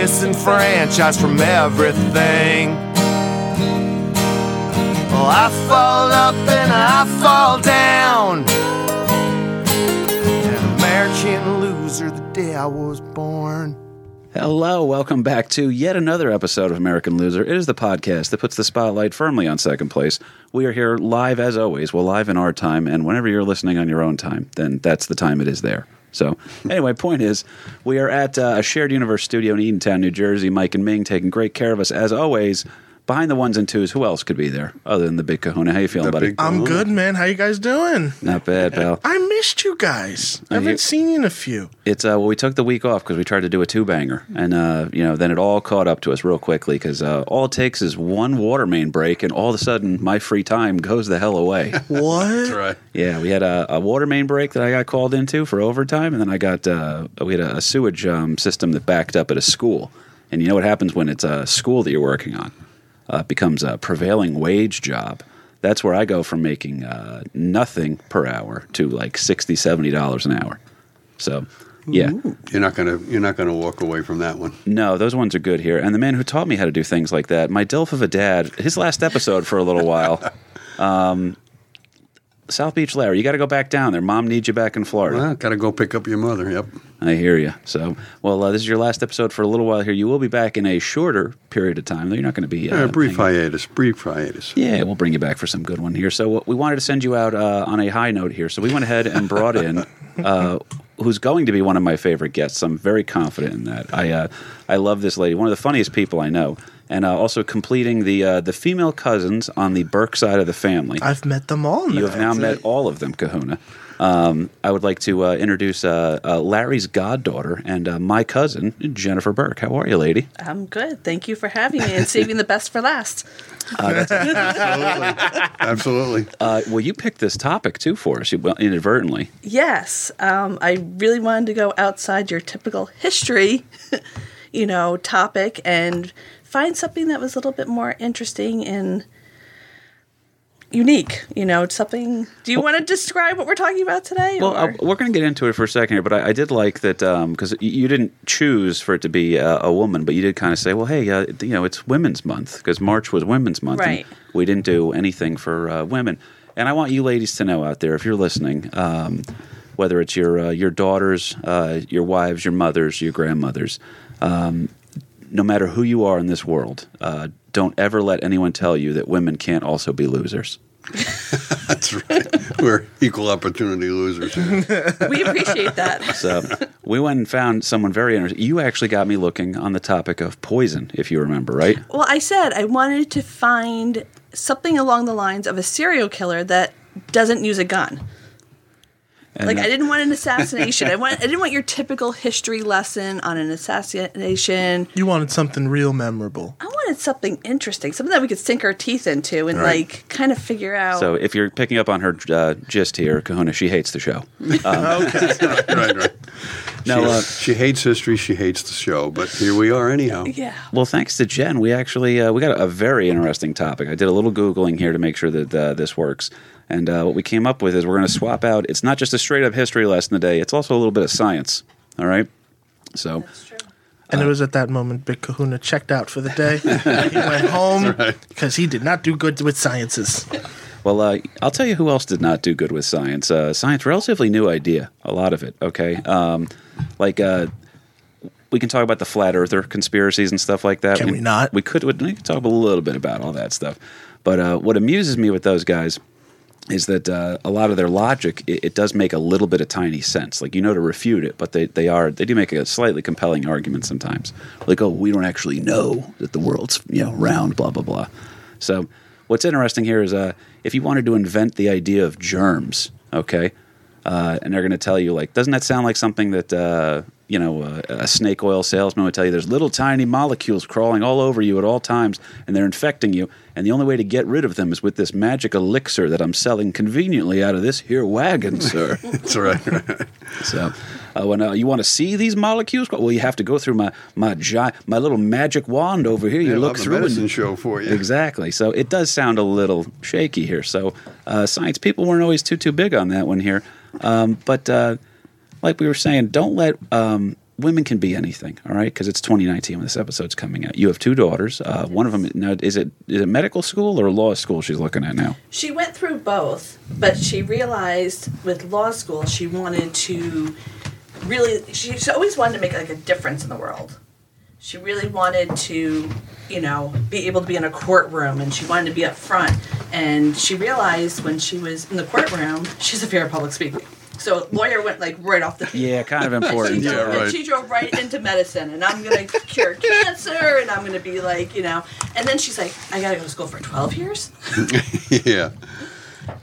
Disenfranchised from everything. Well, I fall up and I fall down. An American loser the day I was born. Hello, welcome back to yet another episode of American Loser. It is the podcast that puts the spotlight firmly on second place. We are here live as always. Well, live in our time, and whenever you're listening on your own time, then that's the time it is there. So, anyway, point is, we are at uh, a shared universe studio in Eatontown, New Jersey. Mike and Ming taking great care of us as always. Behind the ones and twos, who else could be there other than the big Kahuna? How you feeling, The buddy? big- I'm good, man. How you guys doing? Not bad, pal. I missed you guys. I haven't seen you in a few. It's uh, well, we took the week off because we tried to do a two banger, and uh, you know, then it all caught up to us real quickly because uh, all it takes is one water main break, and all of a sudden, my free time goes the hell away. What? Right. yeah, we had a, a water main break that I got called into for overtime, and then I got uh, we had a, a sewage um, system that backed up at a school, and you know what happens when it's a school that you're working on? Uh, becomes a prevailing wage job. That's where I go from making uh, nothing per hour to like 60 dollars an hour. So, yeah. You're not gonna you're not gonna walk away from that one. No, those ones are good here. And the man who taught me how to do things like that, my Dilf of a dad, his last episode for a little while, um, South Beach Larry, you got to go back down there. Mom needs you back in Florida. Well, gotta go pick up your mother. Yep. I hear you. So, well, uh, this is your last episode for a little while here. You will be back in a shorter period of time, though you're not going to be. Uh, Yeah, brief hiatus. Brief hiatus. Yeah, we'll bring you back for some good one here. So we wanted to send you out uh, on a high note here. So we went ahead and brought in uh, who's going to be one of my favorite guests. I'm very confident in that. I uh, I love this lady, one of the funniest people I know, and uh, also completing the uh, the female cousins on the Burke side of the family. I've met them all. Now. you have now met all of them, Kahuna. Um, I would like to uh, introduce uh, uh, Larry's goddaughter and uh, my cousin, Jennifer Burke. How are you, lady? I'm good. Thank you for having me and saving the best for last. Absolutely. Uh, well, you picked this topic too for us, well, inadvertently. Yes, um, I really wanted to go outside your typical history, you know, topic and find something that was a little bit more interesting and unique. You know, something. Do you want to describe what we're talking about today? Well, uh, we're going to get into it for a second here, but I, I did like that because you didn't choose for it to be uh, a woman, but you did kind of say, "Well, hey, uh, you know, it's Women's Month because March was Women's Month, Right. and we didn't do anything for uh, women." And I want you ladies to know out there, if you're listening, um, whether it's your uh, your daughters, uh, your wives, your mothers, your grandmothers, um, no matter who you are in this world, uh, don't ever let anyone tell you that women can't also be losers. That's right. We're equal opportunity losers. we appreciate that. So we went and found someone very interesting. You actually got me looking on the topic of poison, if you remember, right? Well, I said I wanted to find something along the lines of a serial killer that doesn't use a gun. And, Like I didn't want an assassination. I want I didn't want your typical history lesson on an assassination. You wanted something real memorable. I wanted something interesting, something that we could sink our teeth into and Right. like kind of figure out. So if you're picking up on her uh, gist here, Kahuna, she hates the show. Okay, right, right. Now, she, uh, she hates history. She hates the show. But here we are, anyhow. yeah. well, thanks to Jen, we actually uh, we got a, very interesting topic. I did a little googling here to make sure that uh, this works. And uh, what we came up with is we're going to swap out. It's not just a straight up history lesson today. It's also a little bit of science. All right. So And it was at that moment Big Kahuna checked out for the day. he went home because he did not do good with sciences. Well, uh, I'll tell you who else did not do good with science. Uh, science, relatively new idea, a lot of it. Okay, um, like uh, we can talk about the flat earther conspiracies and stuff like that. Can we not? We could. We can talk a little bit about all that stuff. But uh, what amuses me with those guys is that uh, a lot of their logic it, it does make a little bit of tiny sense. Like you know to refute it, but they, they are they do make a slightly compelling argument sometimes. Like oh, we don't actually know that the world's you know round, blah blah blah. So what's interesting here is uh, if you wanted to invent the idea of germs, okay, uh, and they're going to tell you like, doesn't that sound like something that uh, you know, uh, a snake oil salesman would tell you there's little tiny molecules crawling all over you at all times, and they're infecting you. And the only way to get rid of them is with this magic elixir that I'm selling conveniently out of this here wagon, sir. That's right. So, uh, when uh, you want to see these molecules, well, you have to go through my my gi- my little magic wand over here. You Yeah, look through medicine and show for you. exactly. So it does sound a little shaky here. So uh, science people weren't always too too big on that one here. Um, but uh, like we were saying, don't let um, women can be anything. All right, because it's 2019 when this episode's coming out. You have two daughters. Uh, one of them now is it is it medical school or law school she's looking at now? She went through both, but she realized with law school she wanted to really she, she always wanted to make like a difference in the world. She really wanted to, you know, be able to be in a courtroom and she wanted to be up front. And she realized when she was in the courtroom, she's a fear of public speaking. So lawyer went like right off the. Yeah, kind of important. She Yeah, drove, right. She drove right into medicine, and I'm gonna cure cancer, and I'm gonna be like, you know. And then she's like, I gotta go to school for 12 years. yeah.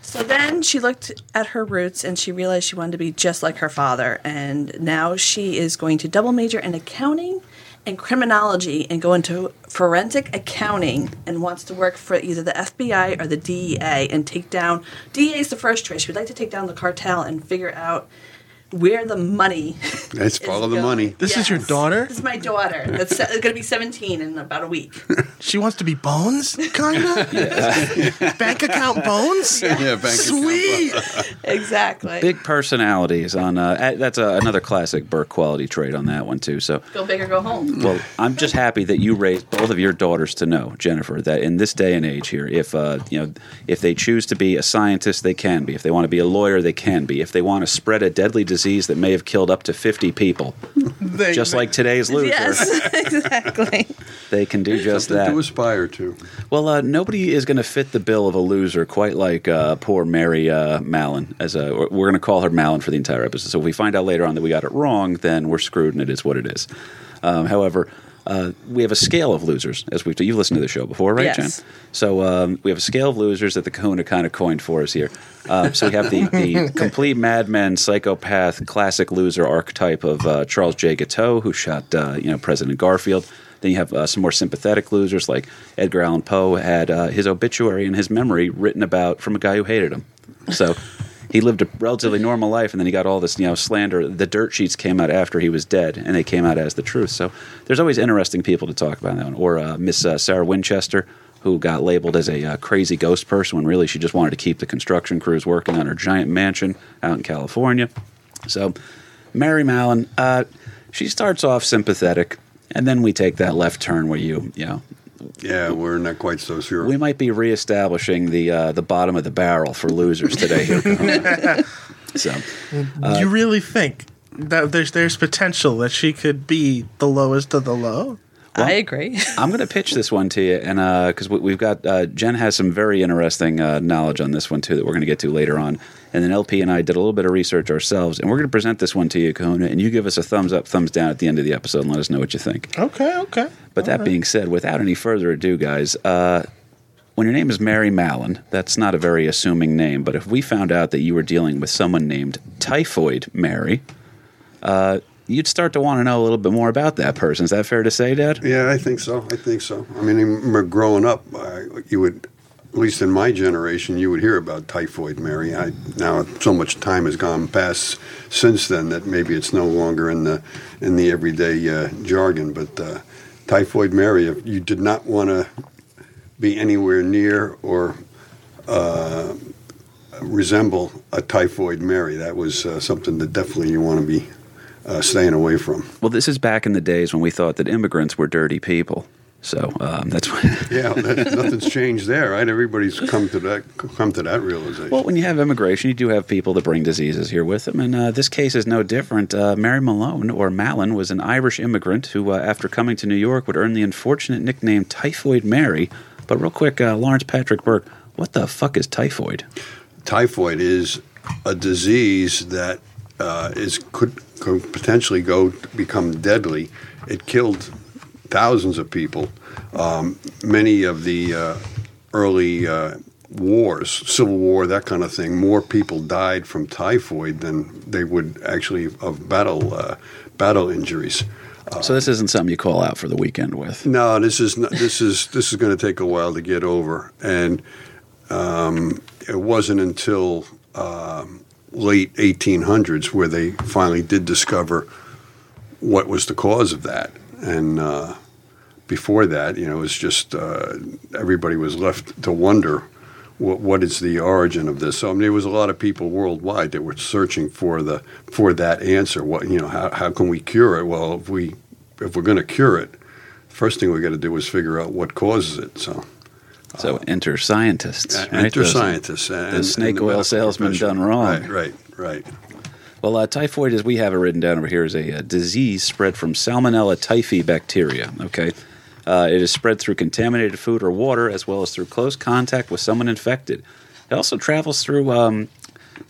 So then she looked at her roots and she realized she wanted to be just like her father. And now she is going to double major in accounting and criminology and go into forensic accounting and wants to work for either the FBI or the DEA and take down. DEA is the first choice. Would like to take down the cartel and figure out where the money. Let's is follow the going. money. This is your daughter? This is my daughter. That's going to be 17 in about a week. She wants to be Bones, kinda. Bank account Bones. Yeah, bank Sweet. exactly. Big personalities on uh, uh, that's a, another classic Burke quality trait on that one too. So Go big or go home. Well, I'm just happy that you raised both of your daughters to know, Jennifer, that in this day and age here, if uh, you know, if they choose to be a scientist, they can be. If they want to be a lawyer, they can be. If they want to spread a deadly disease that may have killed up to 50 people, They- just like today's loser, Yes, exactly. they can do just Something that. to aspire to. Well, uh, nobody is going to fit the bill of a loser quite like uh, poor Mary uh, Mallon. As a, we're going to call her Mallon for the entire episode. So if we find out later on that we got it wrong, then we're screwed, and it is what it is. Um, however, uh, we have a scale of losers, as we've you've listened to the show before, right, Yes. Jen? So um, we have a scale of losers that the Kahuna kind of coined for us here. Uh, so we have the, the complete madman, psychopath, classic loser archetype of uh, Charles J. Guiteau, who shot uh, you know President Garfield. Then you have uh, some more sympathetic losers like Edgar Allan Poe had uh, his obituary and his memory written about from a guy who hated him. So he lived a relatively normal life, and then he got all this you know slander. The dirt sheets came out after he was dead, and they came out as the truth. So there's always interesting people to talk about that one. Or uh, Miss uh, Sarah Winchester, who got labeled as a uh, crazy ghost person when really she just wanted to keep the construction crews working on her giant mansion out in California. So Mary Mallon, uh, she starts off sympathetic, and then we take that left turn where you you know Yeah, we're not quite so sure. we might be reestablishing the uh, the bottom of the barrel for losers today. Here. so Uh, you really think that there's there's potential that she could be the lowest of the low? I agree. I'm going to pitch this one to you, and because we, we've got uh, Jen has some very interesting uh, knowledge on this one too that we're going to get to later on, and then LP and I did a little bit of research ourselves, and we're going to present this one to you, Kahuna, and you give us a thumbs up, thumbs down at the end of the episode, and let us know what you think. Okay, okay. But that being said, without any further ado, guys, uh, when your name is Mary Mallon, that's not a very assuming name. But if we found out that you were dealing with someone named Typhoid Mary, uh, you'd start to want to know a little bit more about that person. Is that fair to say, Dad? Yeah, I think so. I think so. I mean, growing up, you would, at least in my generation, you would hear about typhoid Mary. I, now, so much time has gone past since then that maybe it's no longer in the in the everyday uh, jargon. But uh, typhoid Mary, if you did not want to be anywhere near or uh, resemble a typhoid Mary, that was uh, something that definitely you want to be uh, staying away from. Well, this is back in the days when we thought that immigrants were dirty people. So um, that's why. Yeah, that, nothing's changed there, right? Everybody's come to that come to that realization. Well, when you have immigration, you do have people that bring diseases here with them, and uh, this case is no different. Uh, Mary Malone, or Malin was an Irish immigrant who, uh, after coming to New York, would earn the unfortunate nickname Typhoid Mary. But real quick, uh, Lawrence Patrick Burke, what the fuck is typhoid? Typhoid is a disease that uh, is could, could potentially go become deadly. It killed thousands of people. Um, many of the uh, early uh, wars, Civil War, that kind of thing, more people died from typhoid than they would actually of battle uh, battle injuries. So this isn't something you call out for the weekend with. No, this is not, this is this is going to take a while to get over, and um, it wasn't until um, late 1800s where they finally did discover what was the cause of that, and uh, before that, you know, it was just uh, everybody was left to wonder what what is the origin of this. So I mean, there was a lot of people worldwide that were searching for the for that answer. What you know, how how can we cure it? Well, if we if we're going to cure it, first thing we got to do is figure out what causes it. So. So enter scientists. Uh, right? enter Those- scientists. And, the snake and oil medical salesman profession. done wrong. Right, right, right. Well, uh, typhoid, as we have it written down over here, is a, uh disease spread from Salmonella typhi bacteria. Okay, uh, it is spread through contaminated food or water, as well as through close contact with someone infected. It also travels through. Um,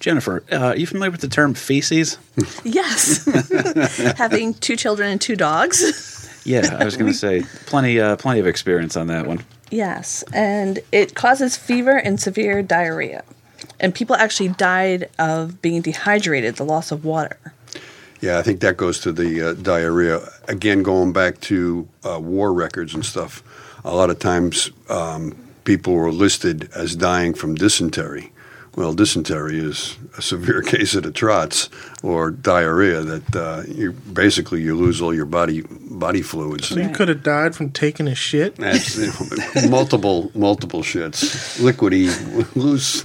Jennifer, uh, are you familiar with the term feces? Yes. Having two children and two dogs. Yeah, I was going to say plenty, uh, plenty of experience on that one. Yes. And it causes fever and severe diarrhea. And people actually died of being dehydrated, the loss of water. Yeah, I think that goes to the uh, diarrhea. Again, going back to uh, war records and stuff, a lot of times um, people were listed as dying from dysentery. Well, dysentery is a severe case of the trots or diarrhea that uh, you basically you lose all your body body fluids. So you could have died from taking a shit. That's, you know, multiple multiple shits, liquidy, loose,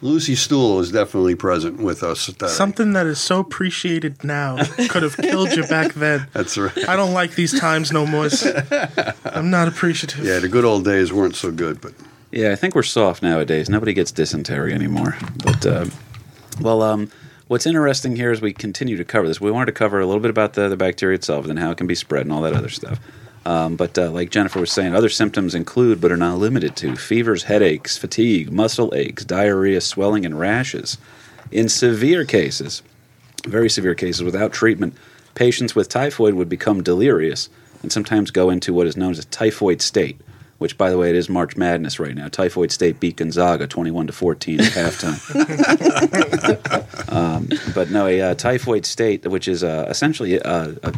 loosey stool is definitely present with us. Something that is so appreciated now could have killed you back then. That's right. I don't like these times no more. I'm not appreciative. Yeah, the good old days weren't so good, but Yeah, I think we're soft nowadays. Nobody gets dysentery anymore. But uh, well, um, what's interesting here is we continue to cover this, we wanted to cover a little bit about the, the bacteria itself and how it can be spread and all that other stuff. Um, but uh, like Jennifer was saying, other symptoms include, but are not limited to, fevers, headaches, fatigue, muscle aches, diarrhea, swelling, and rashes. In severe cases, very severe cases without treatment, patients with typhoid would become delirious and sometimes go into what is known as a typhoid state. Which, by the way, it is March Madness right now. Typhoid State beat Gonzaga twenty-one to fourteen at halftime. um, but no, a uh, typhoid state, which is uh, essentially uh, a,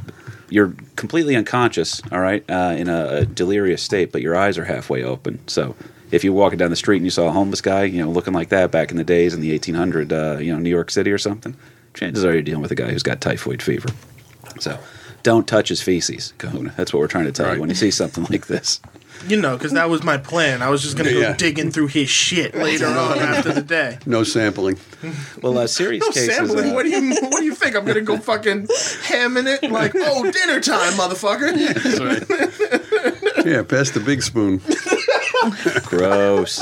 you're completely unconscious, all right, uh, in a, a delirious state, but your eyes are halfway open. So if you're walking down the street and you saw a homeless guy, you know, looking like that back in the days in the 1800, uh, you know, New York City or something, chances are you're dealing with a guy who's got typhoid fever. So don't touch his feces, Kahuna. That's what we're trying to tell Right. you when you see something like this. You know, because that was my plan. I was just going to go Yeah. digging through his shit later on after the day. no sampling. Well, uh, serious No cases. sampling. uh, What do you What do you think? I'm gonna go fucking hamming it like, oh, dinner time, motherfucker. Yeah, pass the big spoon. Gross.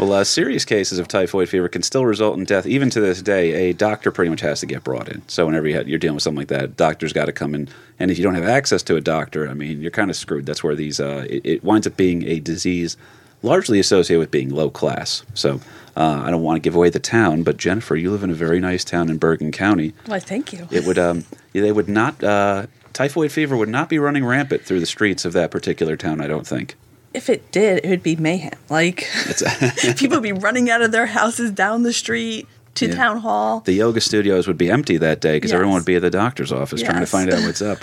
Well, uh, serious cases of typhoid fever can still result in death. Even to this day, a doctor pretty much has to get brought in. So whenever you're dealing with something like that, doctor's got to come in. And if you don't have access to a doctor, I mean, you're kind of screwed. That's where these uh, it, it winds up being a disease largely associated with being low class. So uh, I don't want to give away the town, but Jennifer, you live in a very nice town in Bergen County. Why, thank you. It would um, they would not uh, typhoid fever would not be running rampant through the streets of that particular town. I don't think. If it did, it would be mayhem. Like, people would be running out of their houses down the street to Yeah. town hall. the yoga studios would be empty that day because Yes. everyone would be at the doctor's office trying to find out what's up.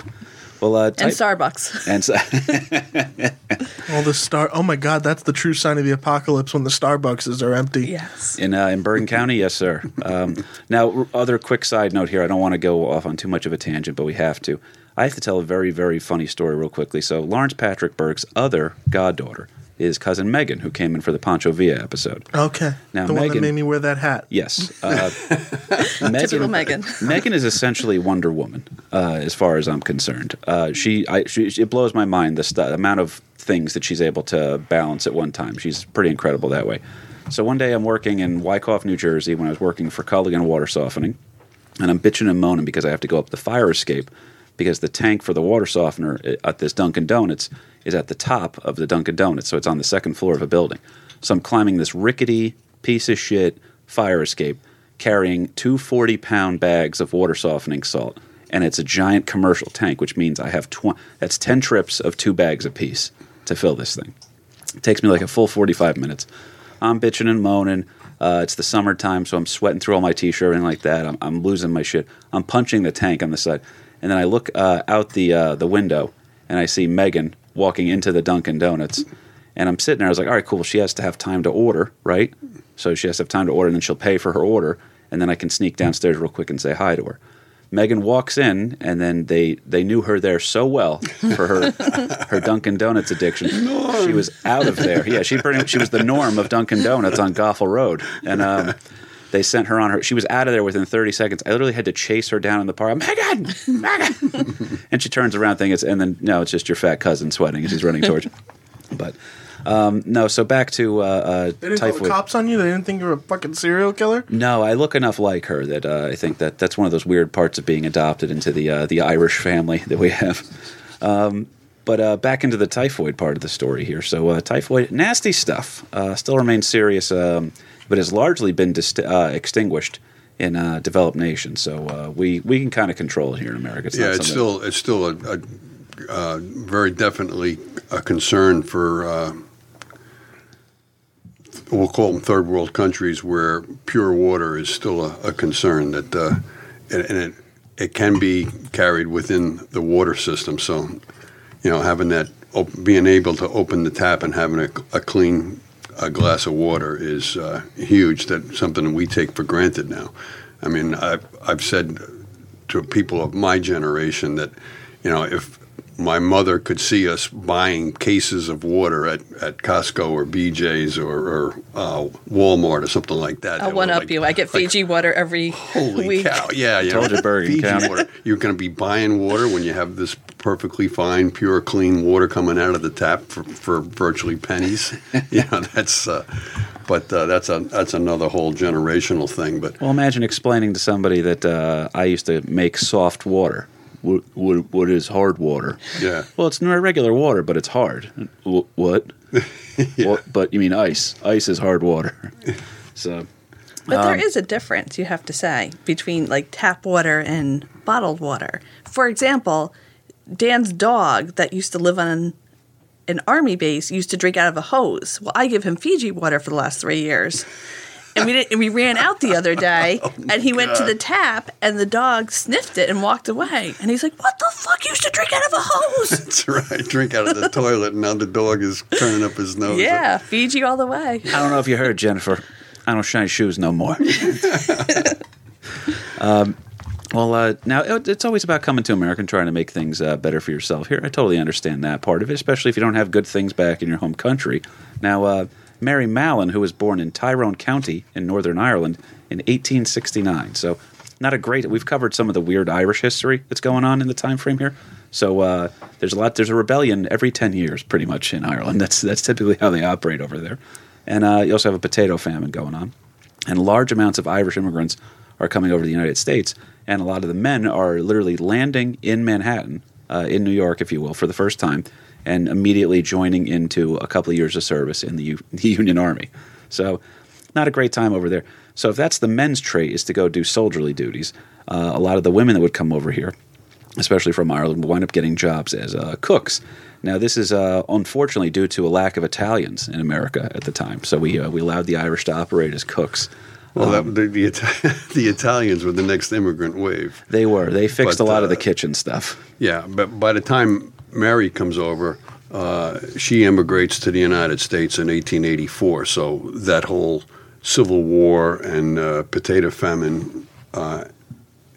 Well, uh, and Starbucks. and so, All the star. Oh my god, that's the true sign of the apocalypse when the Starbucks are empty. yes. in uh, in Bergen County, yes, sir. Um, now, r- other quick side note here. I don't want to go off on too much of a tangent, but we have to. I have to tell a very very funny story real quickly. So, Lawrence Patrick Burke's other goddaughter is cousin Megan, who came in for the Pancho Villa episode. Okay. Now, the one that made me wear that hat. Yes. Uh, Typical Megan. Megan is essentially Wonder Woman, uh, as far as I'm concerned. Uh, she, I, she, it blows my mind the stu- amount of things that she's able to balance at one time. She's pretty incredible that way. So one day I'm working in Wyckoff, New Jersey, when I was working for Culligan Water Softening, and I'm bitching and moaning because I have to go up the fire escape because the tank for the water softener at this Dunkin' Donuts is at the top of the Dunkin' Donuts, so it's on the second floor of a building. So I'm climbing this rickety piece of shit fire escape, carrying two 40 pound bags of water softening salt, and it's a giant commercial tank, which means I have tw- that's 10 trips of two bags apiece to fill this thing. It takes me like a full 45 minutes. I'm bitching and moaning. Uh, it's the summertime, so I'm sweating through all my t-shirt and like that. I'm, I'm losing my shit. I'm punching the tank on the side, and then I look uh, out the uh, the window and I see Megan walking into the Dunkin' Donuts, and I'm sitting there. I was like, all right, cool. She has to have time to order, right? So she has to have time to order, and then she'll pay for her order, and then I can sneak downstairs real quick and say hi to her. Megan walks in, and then they they knew her there so well for her her Dunkin' Donuts addiction. She was out of there. Yeah, she pretty much, she was the norm of Dunkin' Donuts on Goffle Road, and um, they sent her on her. She was out of there within thirty seconds. I literally had to chase her down in the park. Megan, Megan, and she turns around, thinking it's and then no, it's just your fat cousin sweating, and she's running towards you. But um, no, so back to uh, uh, They didn't call the typhoid. cops on you. They didn't think you were a fucking serial killer. No, I look enough like her that uh, I think that that's one of those weird parts of being adopted into the uh, the Irish family that we have. Um, but uh, back into the typhoid part of the story here. So uh, typhoid, nasty stuff, uh, still remains serious, um, but has largely been dist- uh, extinguished in uh, developed nations. So uh, we we can kind of control it here in America. yeah, it's still it's still a, a uh, very definitely a concern for uh, we'll call them third world countries where pure water is still a, a concern that uh, and, and it it can be carried within the water system. So you know having that op- being able to open the tap and having a, a clean a glass of water is uh, huge. That something we take for granted now. I mean, I've I've said to people of my generation that you know if my mother could see us buying cases of water at, at Costco or BJ's or, or uh, Walmart or something like that. I'll one up like- you. I get like, Fiji water every Holy week. cow! Yeah, yeah. Told you, Bergen Fiji County. water. You're going to be buying water when you have this perfectly fine, pure, clean water coming out of the tap for, for virtually pennies. you know, that's. Uh, but uh, that's a that's another whole generational thing. But Well, imagine explaining to somebody that uh, I used to make soft water. What, what, what is hard water? Yeah. Well, it's not regular water, but it's hard. Wh- What? What- But you mean ice? Ice is hard water. So But Um, there is a difference, you have to say, between like tap water and bottled water. For example, Dan's dog that used to live on an army base used to drink out of a hose. Well, I give him Fiji water for the last three years. And we didn't, and we ran out the other day, and he went to the tap, and the dog sniffed it and walked away. And he's like, "What the fuck? You used to drink out of a hose?" that's right. Drink out of the toilet, and now the dog is turning up his nose. yeah, Fiji all the way. I don't know if you heard Jennifer. I don't shine shoes no more. um, well, uh, now it's always about coming to America and trying to make things uh, better for yourself. Here, I totally understand that part of it, especially if you don't have good things back in your home country. Now, uh, Mary Mallon, who was born in Tyrone County in Northern Ireland in 1869, so not a great. We've covered some of the weird Irish history that's going on in the time frame here. So uh, there's a lot. There's a rebellion every ten years, pretty much in Ireland. That's that's typically how they operate over there. And uh, you also have a potato famine going on, and large amounts of Irish immigrants are coming over to the United States, and a lot of the men are literally landing in Manhattan, uh, in New York, if you will, for the first time, and immediately joining into a couple of years of service in the, U- the Union Army. So, not a great time over there. So, if that's the men's trait is to go do soldierly duties, uh, a lot of the women that would come over here especially from Ireland, will wind up getting jobs as uh, cooks. Now, this is uh, unfortunately due to a lack of Italians in America at the time. So we uh, we allowed the Irish to operate as cooks. Well, that, the, the, the Italians were the next immigrant wave. They were they fixed But, a lot of uh, the kitchen stuff. Yeah, but by the time Mary comes over, uh, she immigrates to the United States in 1884. So that whole Civil War and uh, potato famine uh,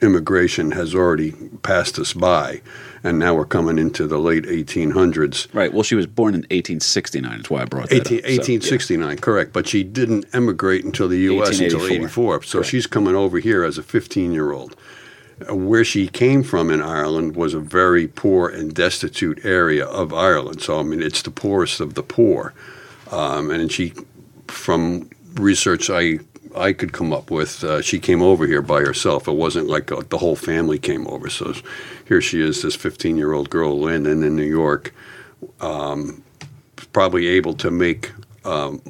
immigration has already passed us by, and now we're coming into the late 1800s. Right. Well, she was born in 1869. That's why I brought that 18, up. So, yeah. 1869, correct. But she didn't emigrate until the U.S. until 1884. 84. So she's coming over here as a 15 year old. Where she came from in Ireland was a very poor and destitute area of Ireland. So, I mean, it's the poorest of the poor. Um, and she, from research I I could come up with, uh, she came over here by herself. It wasn't like uh the whole family came over. So here she is, this 15 year old girl landing in New York, um, probably able to make um,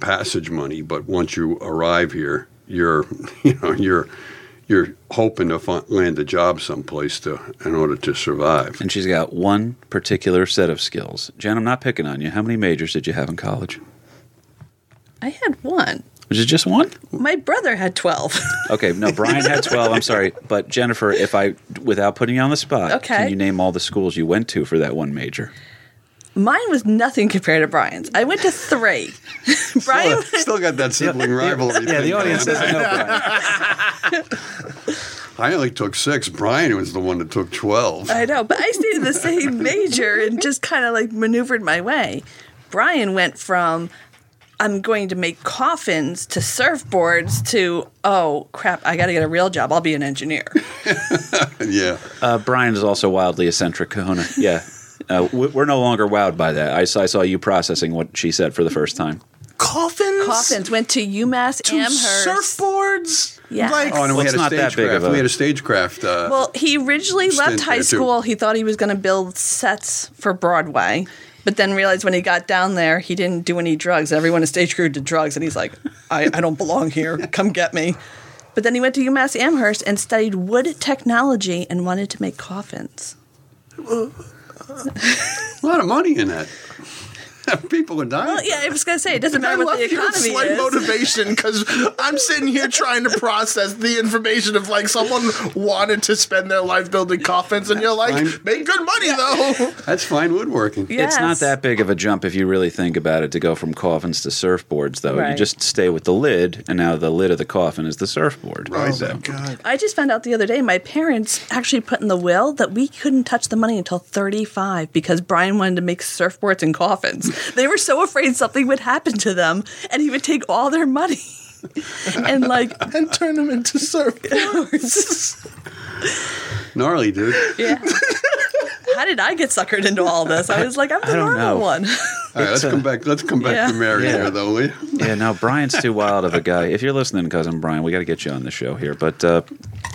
passage money. But once you arrive here, you're you know you're you're hoping to fi- land a job someplace to in order to survive. And she's got one particular set of skills. Jen, I'm not picking on you. How many majors did you have in college? I had one. Was it just one? My brother had 12. Okay, no, Brian had 12. I'm sorry. But Jennifer, if I, without putting you on the spot, Okay. can you name all the schools you went to for that one major? Mine was nothing compared to Brian's. I went to three. Brian, Still, still got that sibling rivalry. Yeah, the audience doesn't know Brian. I only took six. Brian was the one that took twelve. I know, but I stayed in the same major and just kind of like maneuvered my way. Brian went from I'm going to make coffins to surfboards to oh crap, I got to get a real job. I'll be an engineer. yeah, Uh, Brian is also wildly eccentric, Kahuna. Yeah. Uh, we- we're no longer wowed by that. I saw, I saw you processing what she said for the first time. Coffins. Coffins went to UMass To Amherst. surfboards. Yeah. Like, Oh, and we it's had a not that big of stagecraft. a- We had a stagecraft. Uh, Well, he originally left high school. He thought he was going to build sets for Broadway, but then realized when he got down there, he didn't do any drugs. Everyone in stage crew did drugs, and he's like, I, I don't belong here. Come get me. But then he went to UMass Amherst and studied wood technology and wanted to make coffins. A lot of money in that. People are dying. Well, yeah, I was going to say, it doesn't I matter what love the your economy slight is. motivation because I'm sitting here trying to process the information of like someone wanted to spend their life building coffins, and you're like, Fine. make good money though. That's fine woodworking. It's not that big of a jump if you really think about it to go from coffins to surfboards, though. You just stay with the lid, and now the lid of the coffin is the surfboard. Right. Oh, so- God. I just found out the other day my parents actually put in the will that we couldn't touch the money until 35 because Brian wanted to make surfboards and coffins. They were so afraid something would happen to them and he would take all their money. and like, And turn them into surfboards. Gnarly, dude. yeah. How did I get suckered into all this? I was like, I'm the normal know. one. All right, let's come back. Let's come back Yeah. to Mary Yeah. here, though. will you? Yeah, no, Brian's too wild of a guy. If you're listening, cousin Brian, we got to get you on the show here. But uh,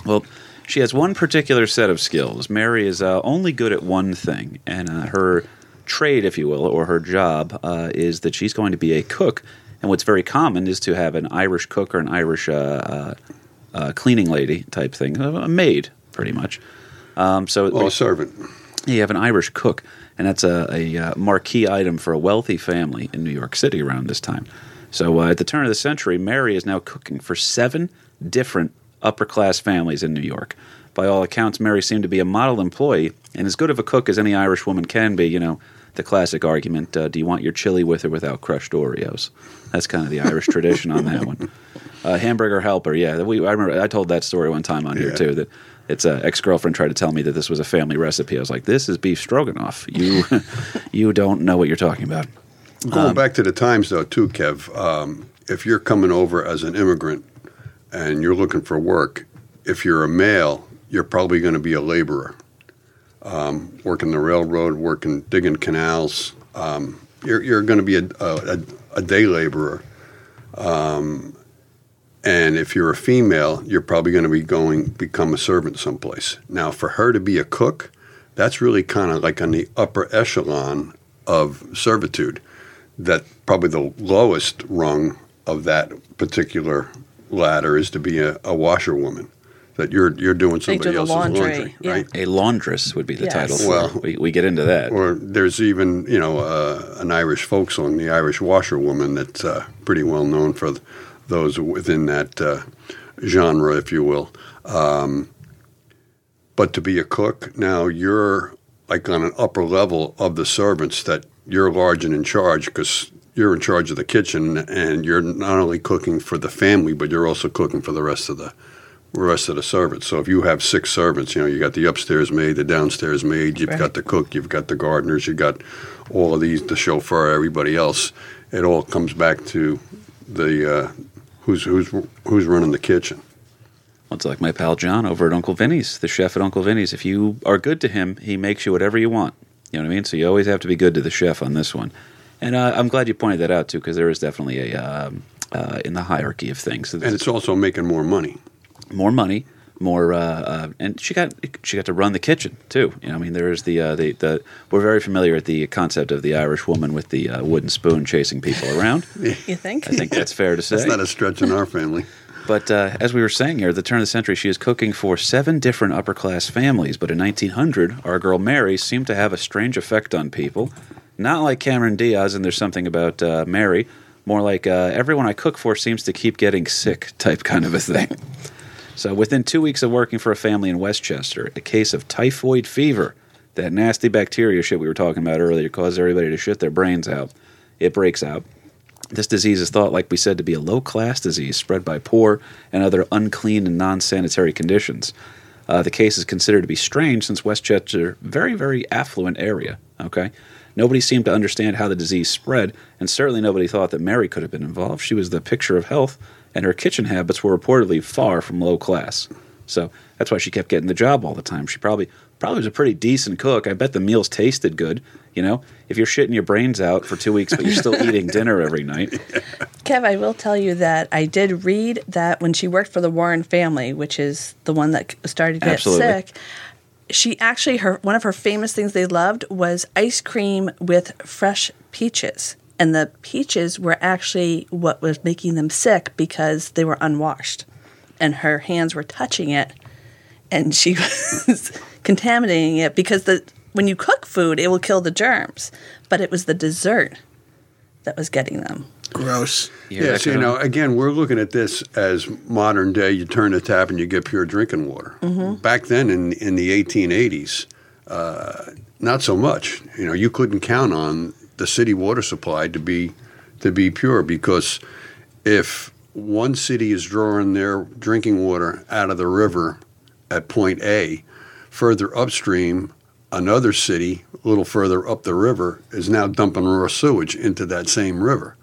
well, she has one particular set of skills. Mary is uh, only good at one thing, and uh, her trade, if you will, or her job uh, is that she's going to be a cook. And what's very common is to have an Irish cook or an Irish uh, uh, uh, cleaning lady type thing, a maid, pretty much. Um, so Oh, a servant. you have an Irish cook, and that's a, a uh, marquee item for a wealthy family in New York City around this time. So uh, at the turn of the century, Mary is now cooking for seven different upper class families in New York. By all accounts, Mary seemed to be a model employee and as good of a cook as any Irish woman can be. You know, the classic argument: uh, Do you want your chili with or without crushed Oreos? That's kind of the Irish tradition on that one. Uh, hamburger helper, yeah. We, I remember I told that story one time on here too. That it's a ex girlfriend tried to tell me that this was a family recipe. I was like, "This is beef stroganoff. You, you don't know what you're talking about." Going back to the times, though, too, Kev. Um, if you're coming over as an immigrant and you're looking for work, if you're a male, you're probably going to be a laborer, um, working the railroad, working digging canals. Um, you're you're going to be a, a, a day laborer. Um, and if you're a female, you're probably going to be going become a servant someplace. Now, for her to be a cook, that's really kind of like on the upper echelon of servitude. That probably the lowest rung of that particular ladder is to be a, a washerwoman. That you're you're doing They do somebody else's laundry, laundry, yeah. right? A laundress would be the Yes. title. Well- we, we get into that. Or there's even you know uh, an Irish folk song, the Irish washerwoman, that's uh, pretty well known for th- those within that uh, genre, if you will. Um, but to be a cook, now you're like on an upper level of the servants that you're large and in charge because you're in charge of the kitchen and you're not only cooking for the family, but you're also cooking for the rest of the rest of the servants. So if you have six servants, you know, you got the upstairs maid, the downstairs maid, you've Right. got the cook, you've got the gardeners, you've got all of these, the chauffeur, everybody else. It all comes back to the uh, who's who's who's running the kitchen. It's like my pal John over at Uncle Vinny's, the chef at Uncle Vinny's. If you are good to him, he makes you whatever you want. You know what I mean? So you always have to be good to the chef on this one. And uh, I'm glad you pointed that out too, because there is definitely a um, uh, in the hierarchy of things. And it's also making more money. More money, more, uh, uh, and she got she got to run the kitchen too. You know, I mean, there is the uh, the the we're very familiar with the concept of the Irish woman with the uh, wooden spoon chasing people around. You think? I think that's fair to say. That's not a stretch in our family. But uh, as we were saying here, at the turn of the century, she is cooking for seven different upper class families. But in 1900, our girl Mary seemed to have a strange effect on people. Not like Cameron Diaz, and there's something about uh, Mary, more like uh, everyone I cook for seems to keep getting sick type kind of a thing. So within two weeks of working for a family in Westchester, a case of typhoid fever, that nasty bacteria shit we were talking about earlier, causes everybody to shit their brains out. It breaks out. This disease is thought, like we said, to be a low class disease spread by poor and other unclean and non sanitary conditions. Uh, the case is considered to be strange since Westchester, very, very affluent area. Okay, nobody seemed to understand how the disease spread, and certainly nobody thought that Mary could have been involved. She was the picture of health, and her kitchen habits were reportedly far from low class. So that's why she kept getting the job all the time. She probably probably was a pretty decent cook. I bet the meals tasted good. You know, if you're shitting your brains out for two weeks, but you're still eating dinner every night. Kev, I will tell you that I did read that when she worked for the Warren family, which is the one that started to get Absolutely. sick, she actually her one of her famous things they loved was ice cream with fresh peaches. And the peaches were actually what was making them sick because they were unwashed. And her hands were touching it and she was contaminating it because the when you cook food it will kill the germs. But it was the dessert that was getting them. Gross. Yes, you know, again, we're looking at this as modern day. You turn the tap and you get pure drinking water. Back then, in in the 1880s, uh, not so much. You know, you couldn't count on the city water supply to be to be pure because if one city is drawing their drinking water out of the river at point A, further upstream, another city a little further up the river is now dumping raw sewage into that same river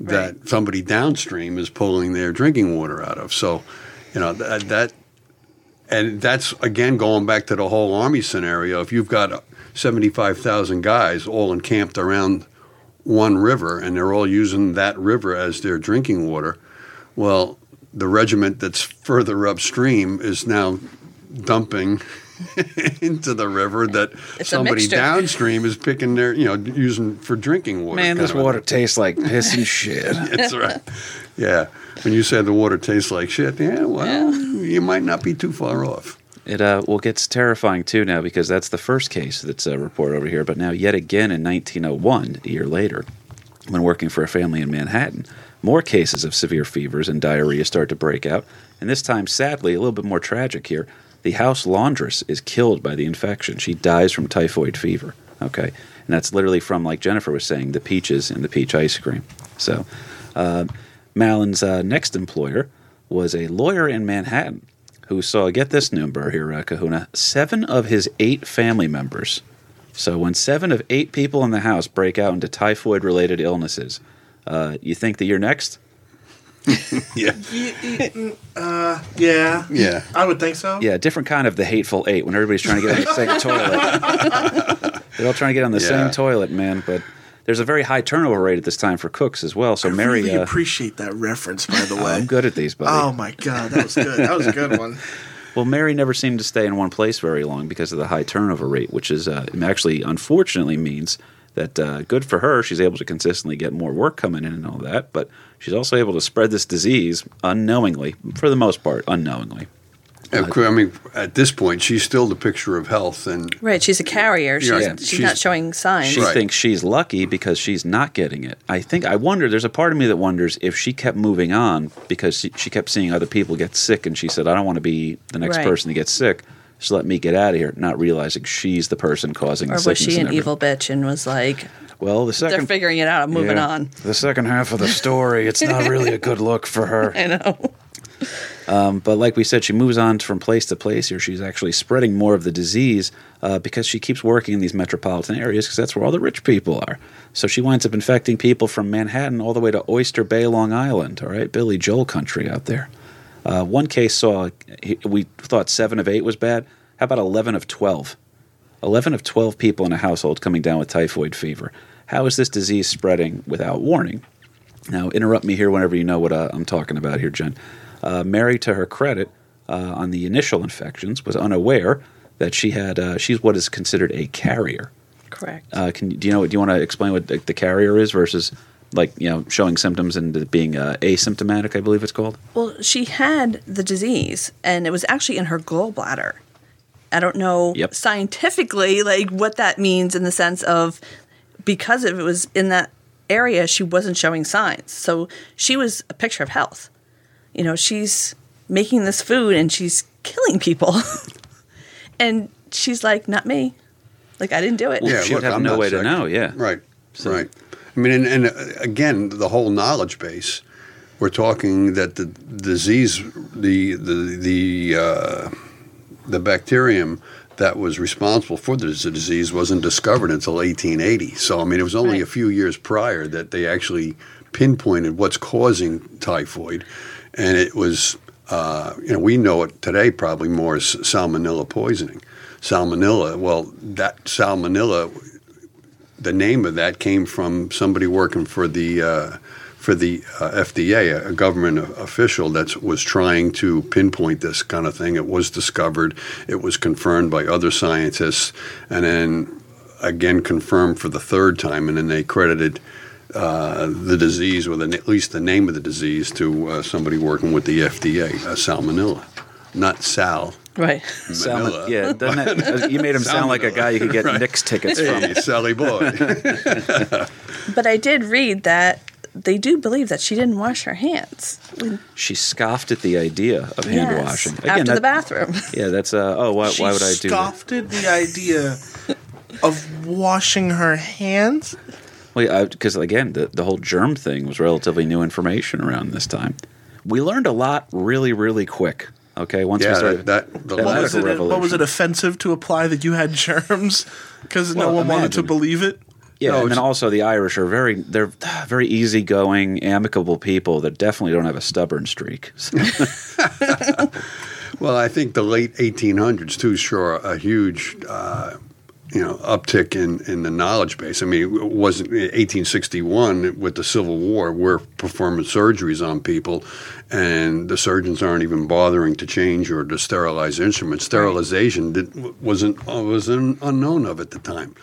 that somebody downstream is pulling their drinking water out of. So, you know, that, that and that's again going back to the whole army scenario. If you've got 75,000 guys all encamped around one river and they're all using that river as their drinking water, well, the regiment that's further upstream is now dumping into the river that It's somebody downstream is picking their, you know, using for drinking water. Man, this water thing. tastes like piss and shit. That's right. Yeah. When you said the water tastes like shit, yeah, well, you might not be too far off. It uh, well gets terrifying too now because that's the first case that's uh, reported over here. But now, yet again, in 1901, a year later, when working for a family in Manhattan, more cases of severe fevers and diarrhea start to break out. And this time, sadly, a little bit more tragic here. The house laundress is killed by the infection. She dies from typhoid fever. Okay, and that's literally from, like Jennifer was saying, the peaches and the peach ice cream. So, uh, Malin's uh, next employer was a lawyer in Manhattan who saw, get this number here, uh, Kahuna, seven of his eight family members. So when seven of eight people in the house break out into typhoid related illnesses, uh, you think that you're next? Yeah. Yeah. Yeah. I would think so. Yeah, different kind of the hateful eight when everybody's trying to get on the same toilet. They're all trying to get on the Yeah. same toilet, man. But there's a very high turnover rate at this time for cooks as well. So I Mary, really uh, appreciate that reference, by the way. I'm good at these, buddy. Oh my god, that was good. That was a good one. Well, Mary never seemed to stay in one place very long because of the high turnover rate, which is uh, actually unfortunately means that uh, good for her. She's able to consistently get more work coming in and all that, but she's also able to spread this disease unknowingly, for the most part, unknowingly. Of course, I mean, at this point, she's still the picture of health, and Right, she's a carrier. She's, Yeah, she's, she's- not showing signs. She Right. thinks she's lucky because she's not getting it. I think I wonder. There's a part of me that wonders if she kept moving on because she, she kept seeing other people get sick, and she said, "I don't want to be the next Right. person to get sick." So let me get out of here, not realizing she's the person causing Or the was she an everything. evil bitch and was like, Well, the second they're figuring it out, I'm moving Yeah. on. The second half of the story, it's not really a good look for her. I know. But like we said, she moves on from place to place here. She's actually spreading more of the disease uh, because she keeps working in these metropolitan areas because that's where all the rich people are. So she winds up infecting people from Manhattan all the way to Oyster Bay, Long Island. All right, Billy Joel country out there. Uh, one case saw we thought seven of eight was bad. How about eleven of twelve? Eleven of twelve people in a household coming down with typhoid fever. How is this disease spreading without warning? Now, interrupt me here whenever you know what uh, I'm talking about here, Jen. Uh, Mary, to her credit, uh, on the initial infections, was unaware that she had. Uh, she's what is considered a carrier. Correct. Uh, can do you know? Do you want to explain what the, the carrier is versus like you know showing symptoms and being uh, asymptomatic. I believe it's called. Well, she had the disease, and it was actually in her gallbladder. I don't know Yep. scientifically like what that means in the sense of because if it was in that area, she wasn't showing signs. So she was a picture of health. You know, she's making this food and she's killing people, and she's like, "Not me. Like I didn't do it." Yeah, She would look, have I'm no not way to know, yeah. Right. So- Right. I mean, and, and uh, again, the whole knowledge base. We're talking that the disease, the the the uh, the bacterium that was responsible for the disease wasn't discovered until 1880. So I mean, it was only Right. a few years prior that they actually pinpointed what's causing typhoid, and it was. Uh, you know, we know it today probably more as salmonella poisoning. Salmonella, well, that salmonella the name of that came from somebody working for the uh, for the uh, FDA, a, a government official that was trying to pinpoint this kind of thing. It was discovered. It was confirmed by other scientists, and then again confirmed for the third time. And then they credited uh, the disease, or the, at least the name of the disease, to uh, somebody working with the FDA, uh, salmonella, not sal. Right. Salmon, Manila. yeah, doesn't that, uh, you made him sound like a guy you could get Right. Knicks tickets Hey, from. Sally boy. But I did read that they do believe that she didn't wash her hands She scoffed at the idea of hand yes, washing. after the bathroom. Yeah, that's uh. Oh, why, why would I do that? scoffed at the idea of washing her hands. Well, because again, the the whole germ thing was relatively new information around this time. We learned a lot really, really quick. Okay, once we started that- that- the that What What was, it, revolution. what was it offensive to apply that you had germs because no Well, one wanted to believe it? Yeah, No, and then also the Irish are very they're very easygoing, amicable people that definitely don't have a stubborn streak. So- Well, I think the late 1800s too saw a huge, uh, you know, uptick in, in the knowledge base. I mean, it wasn't 1861 with the Civil War. We're performing surgeries on people, and the surgeons aren't even bothering to change or to sterilize instruments. Sterilization did, wasn't was un, unknown of at the time.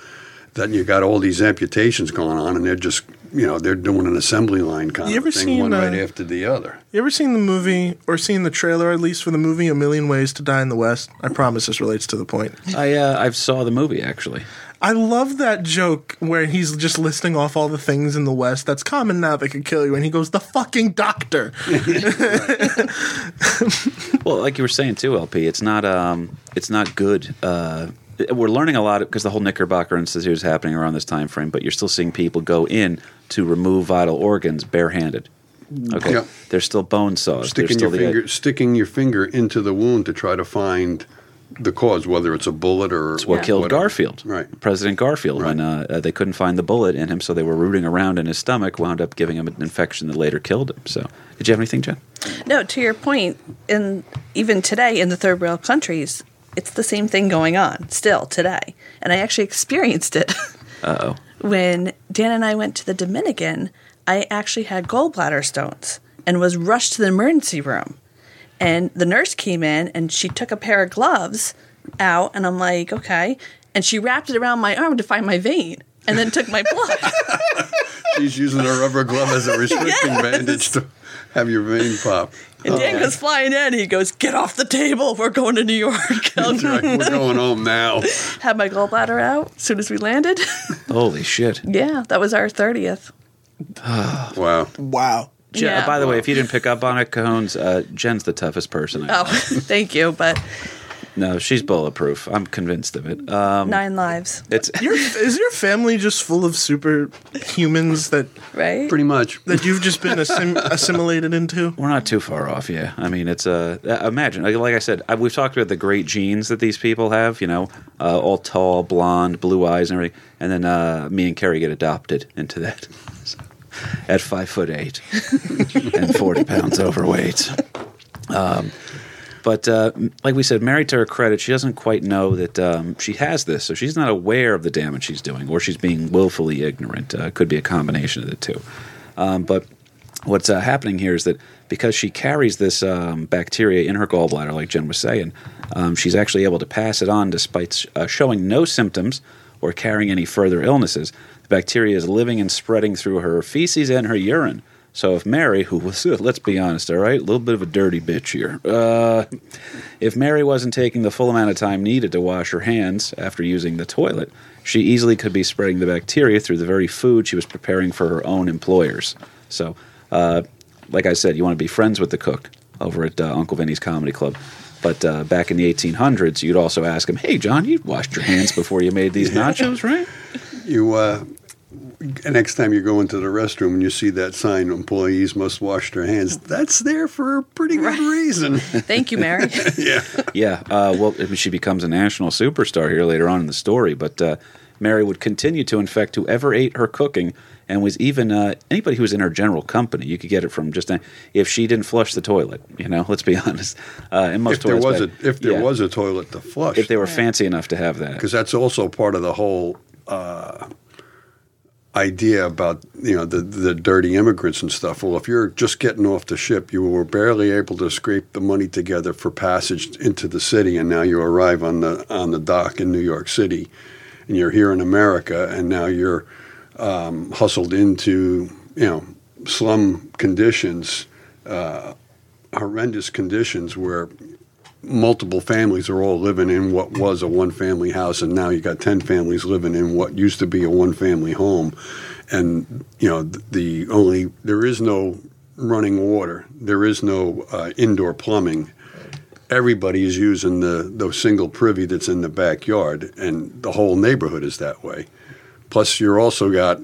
Then you got all these amputations going on, and they're just, you know, they're doing an assembly line kind You of ever thing, seen, one right uh, after the other. You ever seen the movie or seen the trailer at least for the movie A Million Ways to Die in the West? I promise this relates to the point. I uh, I saw the movie actually. I love that joke where he's just listing off all the things in the West that's common now that could kill you, and he goes, "The fucking doctor." Well, like you were saying too, LP, it's not um, it's not good. Uh, we're learning a lot because the whole Knickerbocker Institute is happening around this time frame, but you're still seeing people go in to remove vital organs barehanded. Okay, Yeah. there's still bone saws. Sticking still your the finger sticking your finger into the wound to try to find the cause, whether it's a bullet or It's what killed whatever. Garfield, Right. President Garfield, when Right. uh, uh, they couldn't find the bullet in him, so they were rooting around in his stomach, wound up giving him an infection that later killed him. So, did you have anything, Jen? No, to your point, in even today in the third world countries, it's the same thing going on still today. And I actually experienced it oh. when Dan and I went to the Dominican. I actually had gallbladder stones and was rushed to the emergency room. And the nurse came in and she took a pair of gloves out, and I'm like, okay. And she wrapped it around my arm to find my vein and then took my blood. She's using a rubber glove as a restricting bandage to have your vein pop. And Dan goes flying in. He goes, "Get off the table. We're going to New York." That's right. We're going home now. Had my gallbladder out as soon as we landed. Holy shit. yeah, that was our thirtieth. Wow. wow. Jen, Yeah. by the way, if you didn't pick up on it, Cajones, uh, Jen's the toughest person. I know. Oh, thank you. But No, she's bulletproof. I'm convinced of it. Um, nine lives, it's Your, is your family just full of superhumans that right? Pretty much. that you've just been assim- assimilated into? we're not too far off. Yeah, I mean, it's uh, uh, imagine like, like I said, I, we've talked about the great genes that these people have. You know, uh, all tall, blonde, blue eyes, and everything. And then uh, me and Carrie get adopted into that So, at five foot eight and forty pounds overweight. Um, but uh, like we said, married to her credit, she doesn't quite know that um, she has this, so she's not aware of the damage she's doing, or she's being willfully ignorant. Uh, could be a combination of the two. Um, but what's uh, happening here is that because she carries this um, bacteria in her gallbladder, like Jen was saying, um, she's actually able to pass it on despite uh, showing no symptoms or carrying any further illnesses. The bacteria is living and spreading through her feces and her urine. So if Mary, who was, let's be honest, all right, a little bit of a dirty bitch here. Uh, if Mary wasn't taking the full amount of time needed to wash her hands after using the toilet, she easily could be spreading the bacteria through the very food she was preparing for her own employers. So, uh, like I said, you want to be friends with the cook over at uh, Uncle Vinny's Comedy Club. But uh, back in the 1800s, you'd also ask him, "Hey, John, you washed your hands before you made these nachos, right?" You uh, next time you go into the restroom and you see that sign, employees must wash their hands. That's there for a pretty good reason. Thank you, Mary. yeah. Yeah, uh, well, I mean, she becomes a national superstar here later on in the story. But uh, Mary would continue to infect whoever ate her cooking, and was even uh, anybody who was in her general company. You could get it from just if she didn't flush the toilet. You know, let's be honest. Uh, and most If there toilets was a if there yeah, was a toilet to flush, if they were fancy enough to have that. because that's also part of the whole uh, idea about you know the the dirty immigrants and stuff. Well, if you're just getting off the ship, you were barely able to scrape the money together for passage into the city, and now you arrive on the on the dock in New York City, and you're here in America, and now you're um, hustled into you know slum conditions, uh, horrendous conditions where multiple families are all living in what was a one family house and now you got 10 families living in what used to be a one family home. And you know the only there is no running water. There is no uh, indoor plumbing. Everybody is using the the single privy that's in the backyard and the whole neighborhood is that way. Plus you're also got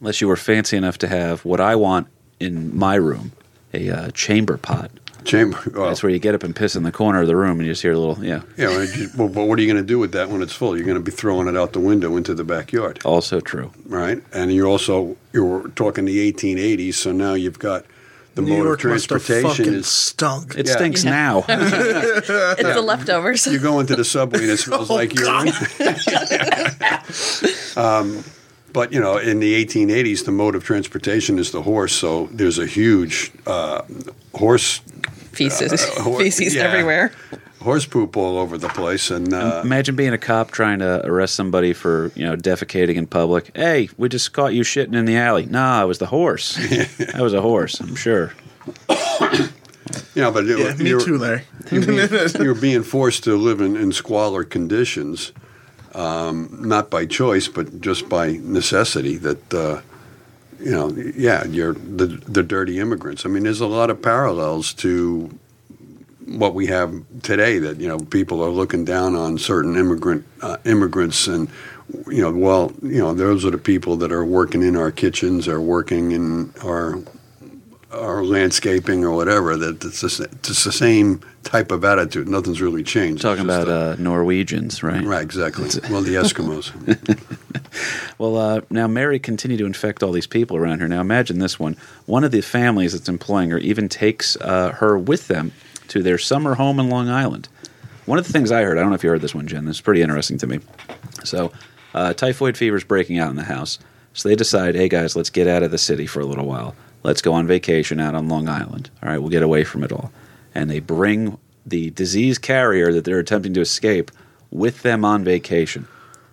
Unless you were fancy enough to have what I want in my room, a uh, chamber pot. Chamber well, That's where you get up and piss in the corner of the room, and you just hear a little, yeah. Yeah, know, and well, but what are you going to do with that when it's full you're going to be throwing it out the window into the backyard Also true. right? And you're also you're talking the 1880s, so now you've got the New mode York of transportation fucking is stunk. It Yeah. stinks now. It's the leftovers. you go into the subway and it smells Oh, like urine. um, but you know, in the 1880s, the mode of transportation is the horse, so there's a huge uh, horse Feces, Uh, hor- feces yeah. everywhere. horse poop all over the place, and uh, Imagine being a cop trying to arrest somebody for you know defecating in public. Hey, we just caught you shitting in the alley. Nah, it was the horse. that was a horse. I'm sure. yeah, but it- yeah, me you're, too, Larry. you're being forced to live in, in squalor conditions, um, not by choice, but just by necessity. That uh, you know, yeah, you're the the dirty immigrants. I mean, there's a lot of parallels to what we have today. That you know, people are looking down on certain immigrant uh, immigrants, and you know, well, you know, those are the people that are working in our kitchens, are working in our or landscaping or whatever that it's, just, it's the same type of attitude. Nothing's really changed. Talking about uh, Norwegians, right? right, exactly. Well, the Eskimos. Well, uh, now Mary continued to infect all these people around her. Now imagine this one. One of the families that's employing her even takes uh, her with them to their summer home in Long Island. One of the things I heard, I don't know if you heard this one, Jen, this is pretty interesting to me. So, uh, typhoid fever is breaking out in the house. So they decide, hey guys, let's get out of the city for a little while. Let's go on vacation out on Long Island. All right, we'll get away from it all. And they bring the disease carrier that they're attempting to escape with them on vacation.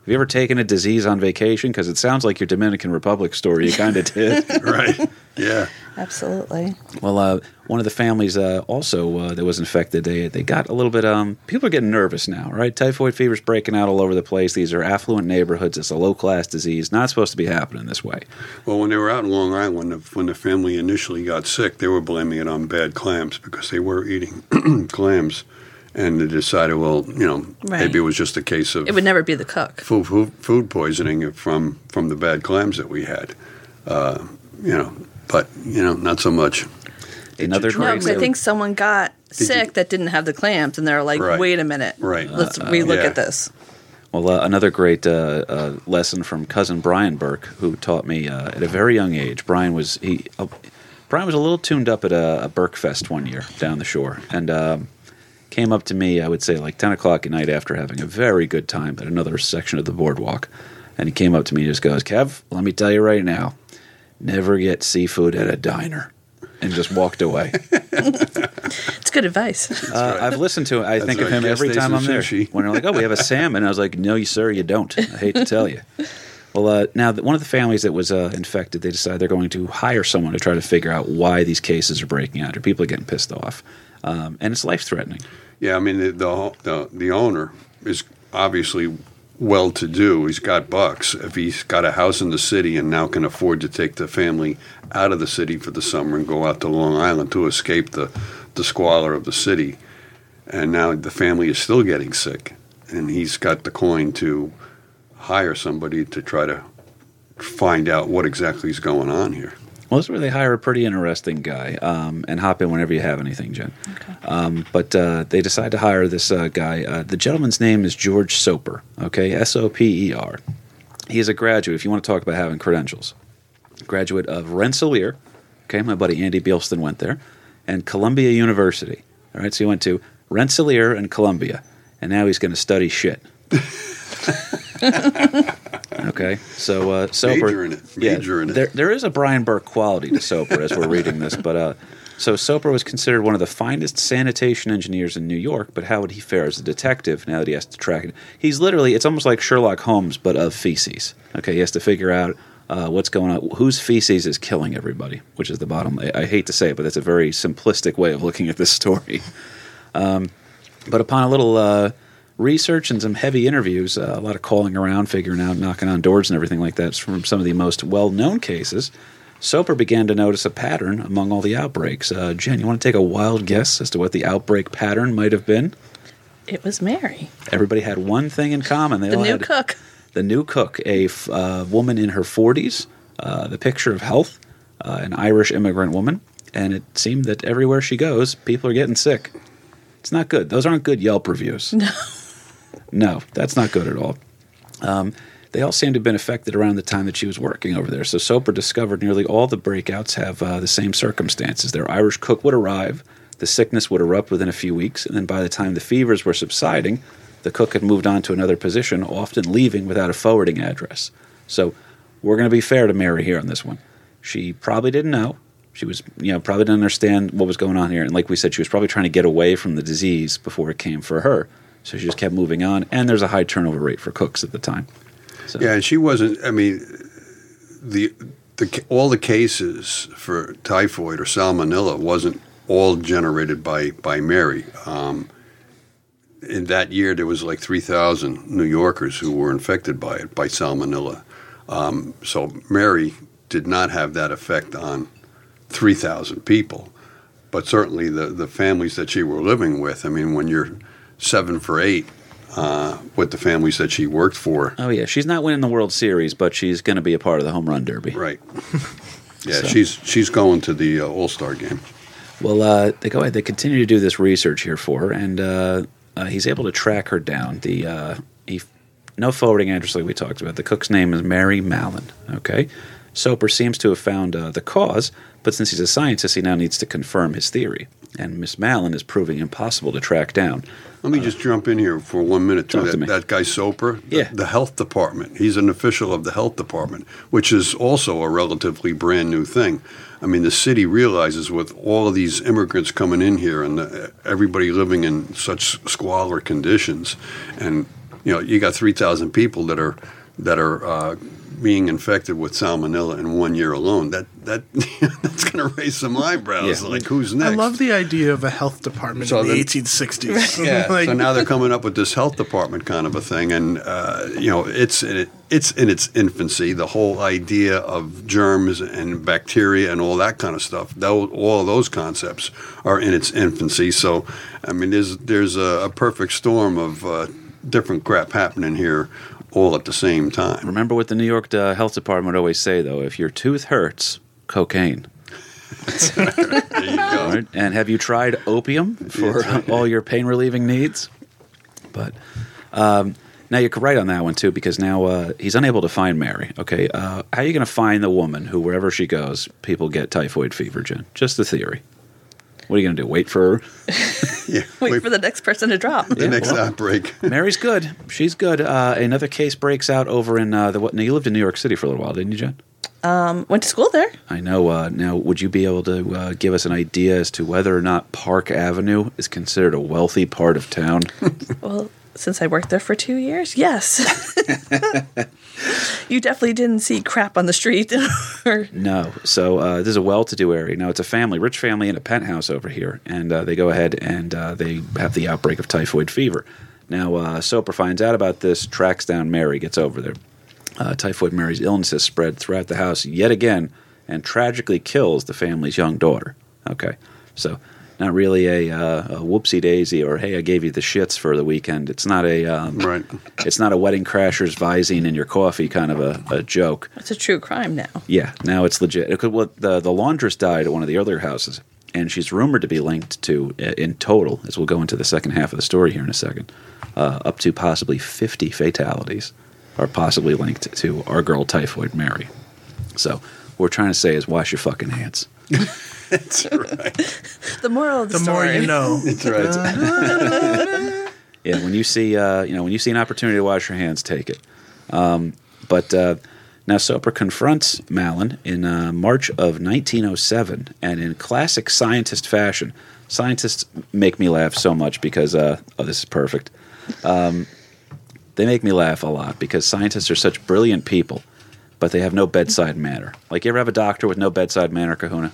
Have you ever taken a disease on vacation? Because it sounds like your Dominican Republic story. You kind of did. right. Yeah. Absolutely. well, uh, one of the families uh, also uh, that was infected, they they got a little bit. Um, people are getting nervous now, right? Typhoid fever's breaking out all over the place. These are affluent neighborhoods. It's a low class disease. Not supposed to be happening this way. Well, when they were out in Long Island, when the family initially got sick, they were blaming it on bad clams because they were eating clams. And they decided, well, you know, Right. maybe it was just a case of It would never be the cook. food, food, food poisoning from, from the bad clams that we had. Uh, you know, but, you know, not so much. Another No, because I think someone got you- sick that didn't have the clams, and they're like, Right. "Wait a minute, Right. Let's relook yeah. at this." Well, uh, another great uh, uh, lesson from cousin Brian Burke, who taught me uh, at a very young age. Brian was he, uh, Brian was a little tuned up at a, a Burke Fest one year down the shore, and um, came up to me. I would say like ten o'clock at night after having a very good time at another section of the boardwalk, and he came up to me and just goes, "Kev, let me tell you right now, never get seafood at a diner." And just walked away. It's good advice. Uh, I've listened to it. I think of him Gas every time I'm there. sushi. When they're like, "Oh, we have a salmon," I was like, "No, you sir, you don't." I hate to tell you. Well, uh, now th- one of the families that was uh, infected, they decided they're going to hire someone to try to figure out why these cases are breaking out, or people are getting pissed off, um, and it's life threatening. Yeah, I mean the, the the the owner is obviously well to do. He's got bucks. If he's got a house in the city and now can afford to take the family out of the city for the summer and go out to Long Island to escape the the squalor of the city, and now the family is still getting sick, and he's got the coin to hire somebody to try to find out what exactly is going on here. Well, this is where they hire a pretty interesting guy um, and hop in whenever you have anything, Jen. Um, but uh, they decide to hire this uh, guy. Uh, the gentleman's name is George Soper. Okay, S O P E R. He is a graduate. If you want to talk about having credentials, graduate of Rensselaer. Okay, my buddy Andy Bielston went there, and Columbia University. All right, so he went to Rensselaer and Columbia, and now he's going to study shit. okay, so uh, Soper, Major in it. Major in it. There, there is a Brian Burke quality to Soper as we're reading this, but uh, so Soper was considered one of the finest sanitation engineers in New York. But how would he fare as a detective now that he has to track it? He's literally it's almost like Sherlock Holmes, but of feces. Okay, he has to figure out. Uh, what's going on? Whose feces is killing everybody? Which is the bottom. I, I hate to say it, but that's a very simplistic way of looking at this story. Um, but upon a little uh, research and some heavy interviews, uh, a lot of calling around, figuring out, knocking on doors, and everything like that from some of the most well known cases, Soper began to notice a pattern among all the outbreaks. Uh, Jen, you want to take a wild guess as to what the outbreak pattern might have been? It was Mary, Everybody had one thing in common. They the all new had cook. the new cook, a f- uh, woman in her 40s, uh, the picture of health, uh, an Irish immigrant woman, and it seemed that everywhere she goes, people are getting sick. It's not good. Those aren't good Yelp reviews. No. no, that's not good at all. Um, they all seem to have been affected around the time that she was working over there. So Soper discovered nearly all the breakouts have uh, the same circumstances. Their Irish cook would arrive, the sickness would erupt within a few weeks, and then by the time the fevers were subsiding, the cook had moved on to another position, often leaving without a forwarding address. So we're going to be fair to Mary here on this one. She probably didn't know. She was, you know, probably didn't understand what was going on here. And like we said, she was probably trying to get away from the disease before it came for her. So she just kept moving on. And there's a high turnover rate for cooks at the time. So, Yeah, and she wasn't. I mean, the the all the cases for typhoid or salmonella wasn't all generated by by Mary. Um, in that year, there was like three thousand New Yorkers who were infected by it by salmonella. Um, so Mary did not have that effect on three thousand people, but certainly the the families that she were living with. I mean, when you're seven for eight. Uh, with the families that she worked for, Oh, yeah. She's not winning the World Series, but she's going to be a part of the home run derby. Right. Yeah, So- she's she's going to the uh, All Star game. Well, uh, they go ahead. They continue to do this research here for her, and uh, uh, he's able to track her down. The uh, he, no forwarding address like we talked about. The cook's name is Mary Mallon. Okay, Soper seems to have found uh, the cause, but since he's a scientist, he now needs to confirm his theory. And Miss Mallon is proving impossible to track down. Let me just jump in here for one minute too. Talk to That, me. that guy Soper, the, Yeah. the health department. He's an official of the health department, which is also a relatively brand new thing. I mean, the city realizes with all of these immigrants coming in here and the, everybody living in such squalor conditions, and you know, you got three thousand people that are that are uh, being infected with salmonella in one year alone. That that that's going to raise some eyebrows. Yeah. Like, who's next? I love the idea of a health department So in the then- 1860s. Yeah. Like, so now they're coming up with this health department kind of a thing, and uh, you know, it's in it, it's in its infancy. The whole idea of germs and bacteria and all that kind of stuff. Those, all of those concepts are in its infancy. So, I mean, there's there's a, a perfect storm of uh, different crap happening here, all at the same time. Remember what the New York uh, Health Department would always say, though: if your tooth hurts, cocaine. There you go. All right. And have you tried opium for all your pain relieving needs? But um, now you're right on that one too, because now uh, he's unable to find Mary. Okay, uh, how are you going to find the woman who, wherever she goes, people get typhoid fever? Jen, just the theory. What are you going to do? Wait for her? Yeah. Wait for the next person to drop. the Yeah, next well. outbreak. Mary's good. She's good. Uh, another case breaks out over in uh, the what? Now you lived in New York City for a little while, didn't you, Jen? Went to school there. I know. Uh, now, would you be able to uh, give us an idea as to whether or not Park Avenue is considered a wealthy part of town? Well, since I worked there for two years, yes. you definitely didn't see crap on the street. or, No. So uh, this is a well-to-do area. Now it's a family, rich family in a penthouse over here, and uh, they go ahead and uh, they have the outbreak of typhoid fever. Now uh, Soper finds out about this, tracks down Mary, gets over there. Uh, typhoid Mary's illness has spread throughout the house yet again, and tragically kills the family's young daughter. Okay, so not really a, uh, a whoopsie daisy or hey, I gave you the shits for the weekend. It's not a um, Right. It's not a wedding crashers Visine in your coffee kind of a, a joke. it's a true crime now. Yeah, now it's legit. It could, well, the the laundress died at one of the earlier houses, and she's rumored to be linked to, uh, in total, as we'll go into the second half of the story here in a second, uh, up to possibly fifty fatalities are possibly linked to our girl Typhoid Mary. So what we're trying to say is wash your fucking hands. That's right. The moral of the, The more you know. That's right. Yeah, when you see uh, you know when you see an opportunity to wash your hands, take it. Um, but uh, now Soper confronts Mallon in uh, March of 1907, and in classic scientist fashion, scientists make me laugh so much because uh, oh, this is perfect. Um, they make me laugh a lot because scientists are such brilliant people, but they have no bedside manner. Like you ever have a doctor with no bedside manner, Kahuna?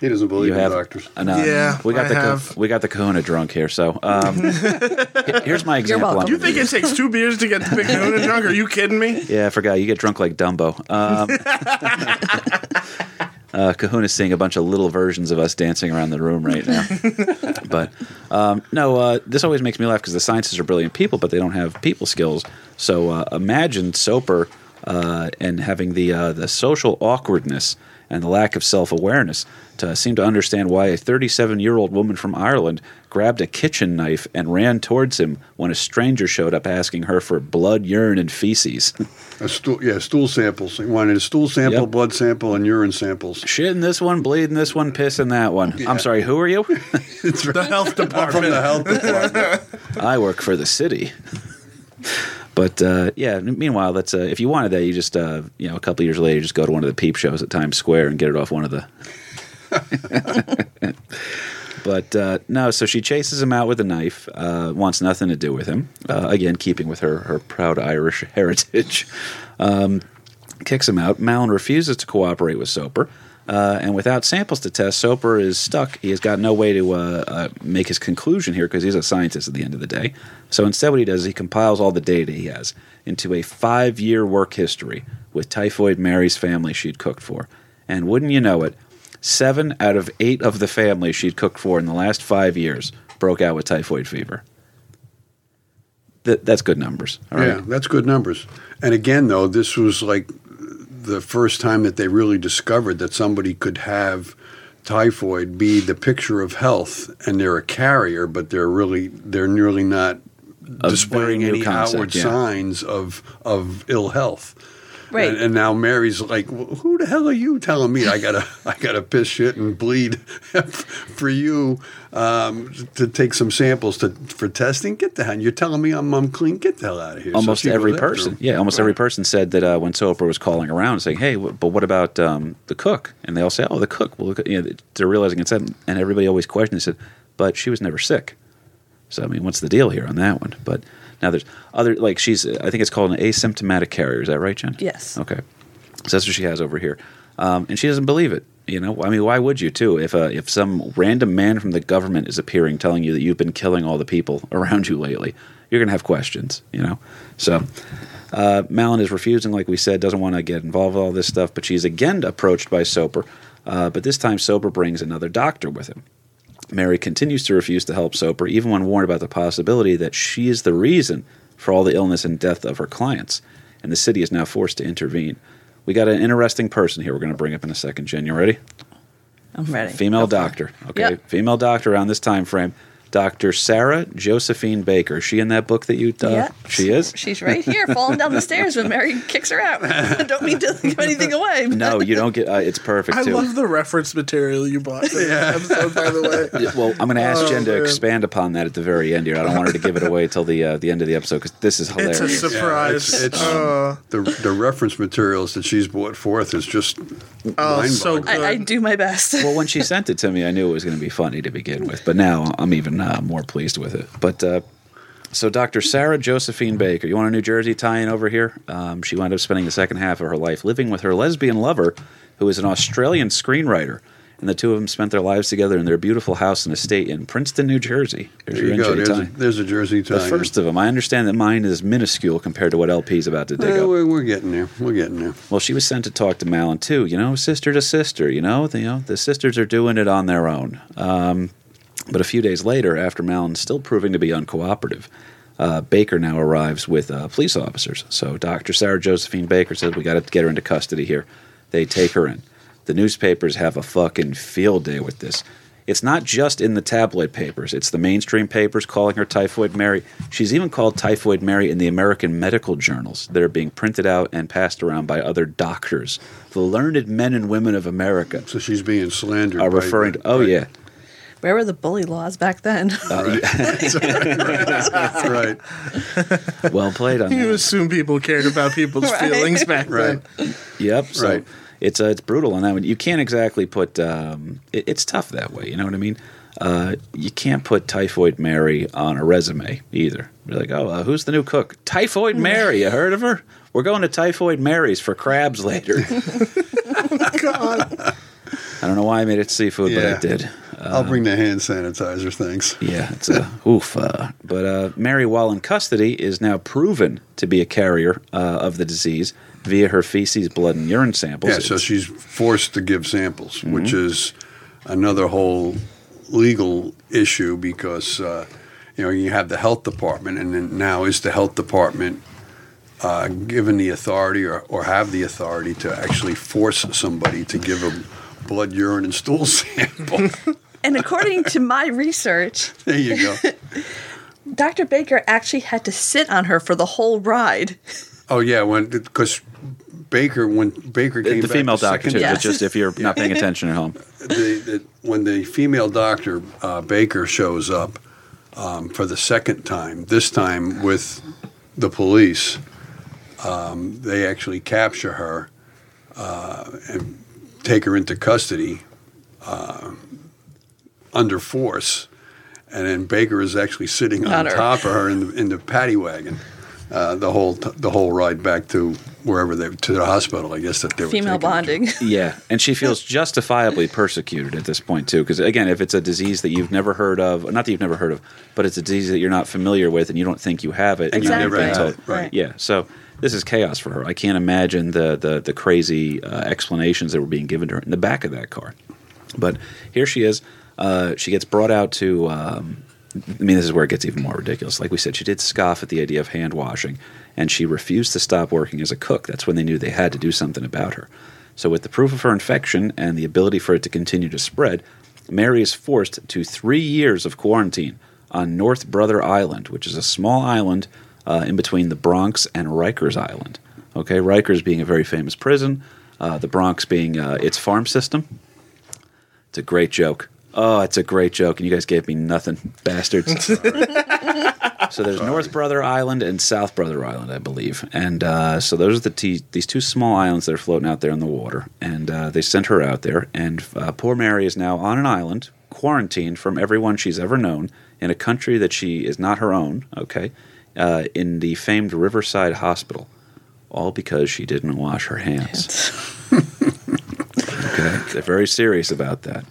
He doesn't believe You in have doctors. uh, no, Yeah, we got I the Ka- have. we got the Kahuna drunk here. So um, here's my example. welcome. I'm You think it takes two beers to get the big Kahuna drunk? Are you kidding me? Yeah, I forgot. You get drunk like Dumbo. Um, uh, Kahuna's seeing a bunch of little versions of us dancing around the room right now. but um, no, uh, this always makes me laugh because the scientists are brilliant people, but they don't have people skills. So uh, imagine Soper uh, and having the uh, the social awkwardness and the lack of self awareness to seem to understand why a 37 year old woman from Ireland grabbed a kitchen knife and ran towards him when a stranger showed up asking her for blood, urine, and feces. A stool, yeah, stool samples. He wanted a stool sample, Yep. blood sample, and urine samples. Shit in this one, bleed in this one, piss in that one. I'm sorry, who are you? it's The health From department. the health department. I work for the city. But uh, yeah, meanwhile, that's uh, if you wanted that, you just uh, you know a couple years later, you just go to one of the peep shows at Times Square and get it off one of the. but uh, no, so she chases him out with a knife. Uh, wants nothing to do with him. Uh, again, keeping with her her proud Irish heritage. Um, kicks him out. Mallon refuses to cooperate with Soper. Uh, and without samples to test, Soper is stuck. He has got no way to uh, uh, make his conclusion here because he's a scientist at the end of the day. So instead, what he does is he compiles all the data he has into a five year work history with Typhoid Mary's family she'd cooked for. And wouldn't you know it, seven out of eight of the family she'd cooked for in the last five years broke out with typhoid fever. Th- that's good numbers. All right. Yeah, that's good numbers. And again, though, this was like the first time that they really discovered that somebody could have typhoid be the picture of health, and they're a carrier, but they're really they're nearly not displaying any concept, outward yeah. signs of of ill health. Right. And, and now Mary's like, "Well, "Who the hell are you telling me I gotta I gotta piss shit and bleed for you um, to take some samples to for testing? Get the hell! You're telling me I'm I'm clean? Get the hell out of here!" Almost she every person. Yeah, almost every person said that uh, when Soper was calling around saying, "Hey, w- but what about um, the cook?" and they all say, "Oh, the cook." Well, look, you know, they're realizing it's that, and everybody always questioned. They said, "But she was never sick." So I mean, what's the deal here on that one? But now there's other like she's. I think it's called an asymptomatic carrier. Is that right, Jen? Yes. Okay. So that's what she has over here, um, and she doesn't believe it. You know, I mean, why would you too? If uh, if some random man from the government is appearing telling you that you've been killing all the people around you lately, you're going to have questions. You know, so uh, Mallon is refusing, like we said, doesn't want to get involved with all this stuff. But she's again approached by Soper, uh, but this time Soper brings another doctor with him. Mary continues to refuse to help Soper, even when warned about the possibility that she is the reason for all the illness and death of her clients, and the city is now forced to intervene. We got an interesting person here we're going to bring up in a second. Jen, you ready? I'm ready. Female Go doctor. Okay, Yep. female doctor around this time frame. Dr. Sarah Josephine Baker. Is she in that book that you? Uh, Yeah. She is. She's right here, falling down the stairs when Mary kicks her out. Don't mean to give anything away. but- No, you don't get. Uh, it's perfect I too. love the reference material you bought for yeah. episode, by the way. Yeah, well, I'm going to ask Oh, Jen to man. expand upon that at the very end here. I don't want her to give it away till the uh, the end of the episode because this is hilarious. It's hilarious. a surprise. it's- it's- Uh, The the reference materials that she's brought forth is just Oh, so good. I, I do my best. well, when she sent it to me, I knew it was going to be funny to begin with, but now I'm even uh, more pleased with it. But uh, so Dr. Sarah Josephine Baker, you want a New Jersey tie-in over here? Um, she wound up spending the second half of her life living with her lesbian lover, who is an Australian screenwriter. And the two of them spent their lives together in their beautiful house and estate in Princeton, New Jersey. There's There you your go. There's a, there's a Jersey tie. The first of them. I understand that mine is minuscule compared to what LP's about to dig up. we're, we're getting there. We're getting there. Well, she was sent to talk to Mallon too. You know, sister to sister. You know, the, you know the sisters are doing it on their own. Um, but a few days later, after Mallon's still proving to be uncooperative, uh, Baker now arrives with uh, police officers. So Dr. Sarah Josephine Baker says we got to get her into custody here. They take her in. The newspapers have a fucking field day with this. It's not just in the tabloid papers, it's the mainstream papers calling her Typhoid Mary. She's even called Typhoid Mary in the American medical journals that are being printed out and passed around by other doctors. The learned men and women of America So she's being slandered. are by- referring to, oh, by- yeah. Where were the bully laws back then? right. Well played on You that. assume people cared about people's Right. feelings back Right. then. Yep. So Right. it's uh, it's brutal on that one. You can't exactly put. Um, it, it's tough that way. You know what I mean? Uh, you can't put Typhoid Mary on a resume either. You're like, oh, uh, who's the new cook? Typhoid Mary. You heard of her? We're going to Typhoid Mary's for crabs later. God. I don't know why I made it seafood, but Yeah. I did. I'll bring the hand sanitizer. Thanks. Yeah, it's a oof. Uh, but uh, Mary, while in custody, is now proven to be a carrier uh, of the disease via her feces, blood, and urine samples. Yeah, so It's- she's forced to give samples, Mm-hmm. which is another whole legal issue because uh, you know you have the health department, and then now is the health department uh, given the authority or, or have the authority to actually force somebody to give a blood, urine, and stool sample? And according to my research, there you go. Dr. Baker actually had to sit on her for the whole ride. Oh yeah, when because Baker when Baker the, came the back female the doctor second too. Yes. Just if you're not paying attention at home. the, the, when the female doctor uh, Baker shows up um, for the second time, this time with the police, um, they actually capture her uh, and take her into custody uh, under force. And then Baker is actually sitting on On her. top of her in the, in the paddy wagon. Uh, the whole t- the whole ride back to wherever they to the hospital, I guess that they were Female taking to. bonding. Yeah, and she feels justifiably persecuted at this point too. Because again, if it's a disease that you've never heard of, not that you've never heard of, but it's a disease that you're not familiar with and you don't think you have it, And you've never never been told. right. Yeah, so this is chaos for her. I can't imagine the the, the crazy uh, explanations that were being given to her in the back of that car. But here she is. Uh, she gets brought out to. Um, I mean, this is where it gets even more ridiculous. Like we said, she did scoff at the idea of hand washing, and she refused to stop working as a cook. That's when they knew they had to do something about her. So, with the proof of her infection and the ability for it to continue to spread, Mary is forced to three years of quarantine on North Brother Island, which is a small island uh, in between the Bronx and Rikers Island. Okay, Rikers being a very famous prison, uh, the Bronx being uh, its farm system. It's a great joke. Oh, it's a great joke, and you guys gave me nothing, bastards. so there's North Brother Island and South Brother Island, I believe, and uh, so those are the t- these two small islands that are floating out there in the water, and uh, they sent her out there, and uh, poor Mary is now on an island, quarantined from everyone she's ever known, in a country that she is not her own. Okay, uh, in the famed Riverside Hospital, all because she didn't wash her hands. Okay, they're very serious about that.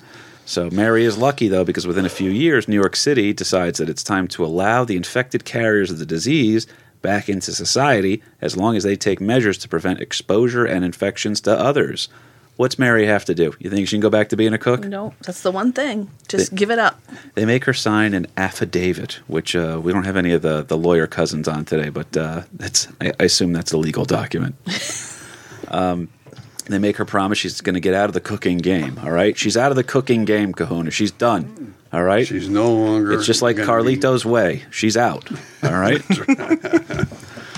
So Mary is lucky though because within a few years, New York City decides that it's time to allow the infected carriers of the disease back into society as long as they take measures to prevent exposure and infections to others. What's Mary have to do? You think she can go back to being a cook? No, that's the one thing. Just give it up. They make her sign an affidavit, which uh, we don't have any of the, the lawyer cousins on today, but uh, that's I, I assume that's a legal document. um, they make her promise she's going to get out of the cooking game. All right, she's out of the cooking game, Kahuna. She's done. All right, She's no longer. it's just like gonna be- Carlito's way. She's out. All right.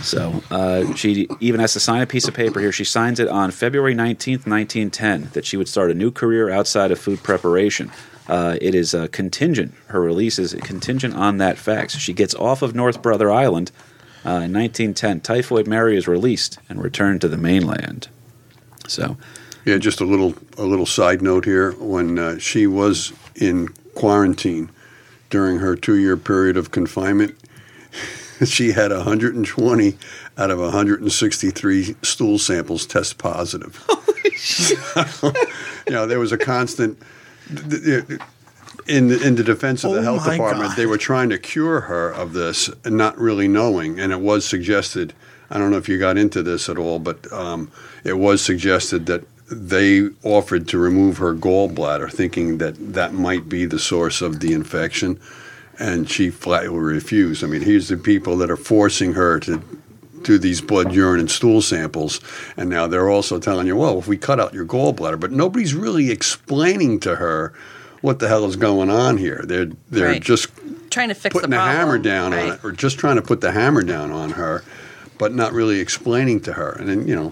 so uh, she even has to sign a piece of paper here. She signs it on February 19th, 1910, that she would start a new career outside of food preparation. Uh, it is uh, contingent. Her release is contingent on that fact. So she gets off of North Brother Island uh, in 1910. Typhoid Mary is released and returned to the mainland. So Yeah, just a little a little side note here. When uh, she was in quarantine, during her two-year period of confinement, she had 120 out of 163 stool samples test positive. you know, there was a constant. In the, in the defense of the Oh health department, God. they were trying to cure her of this and not really knowing. And it was suggested, I don't know if you got into this at all, but um, it was suggested that they offered to remove her gallbladder, thinking that that might be the source of the infection. And she flatly refused. I mean, here's the people that are forcing her to do these blood, urine, and stool samples. And now they're also telling you, well, if we cut out your gallbladder, but nobody's really explaining to her what the hell is going on here. They're they're Right. just Trying to fix putting the the, problem. hammer down right? on it, or just trying to put the hammer down on her, but not really explaining to her. And then you know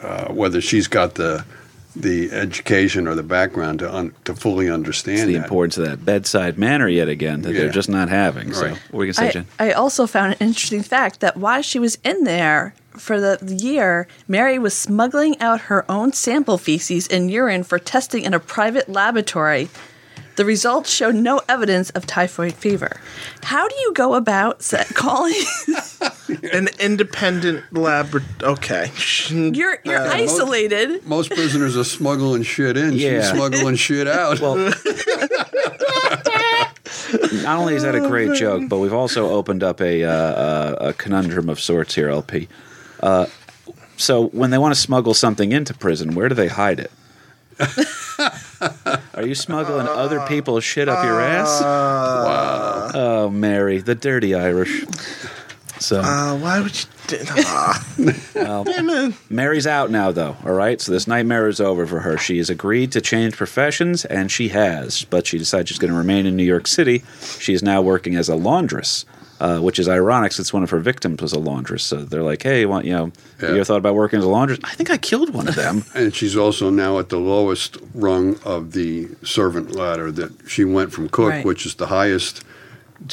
uh, whether she's got the the education or the background to un, to fully understand It's the that. importance of that bedside manner yet again that they're just not having. So, Right. what were you say, I, Jen? I also found an interesting fact that while she was in there for the year, Mary was smuggling out her own sample feces and urine for testing in a private laboratory. The results showed no evidence of typhoid fever. How do you go about sa- calling? An independent lab. Okay. you're you're Uh, most- isolated. Most prisoners are smuggling shit in. Yeah. She's smuggling shit out. Well, not only is that a great joke, but we've also opened up a, uh, uh, a conundrum of sorts here, LP. Uh, so, when they want to smuggle something into prison, where do they hide it? Are you smuggling other people's shit up your ass? Wow. Oh, Mary, the dirty Irish. So, Uh, why would you? Do. Damn it. Mary's out now, though. All right, so this nightmare is over for her. She has agreed to change professions, and she has. But she decided she's going to remain in New York City. She is now working as a laundress, uh, which is ironic since one of her victims was a laundress. So they're like, "Hey, want you know? Have Yeah. you ever thought about working as a laundress? I think I killed one of them. And she's also now at the lowest rung of the servant ladder. That she went from cook, Right. which is the highest,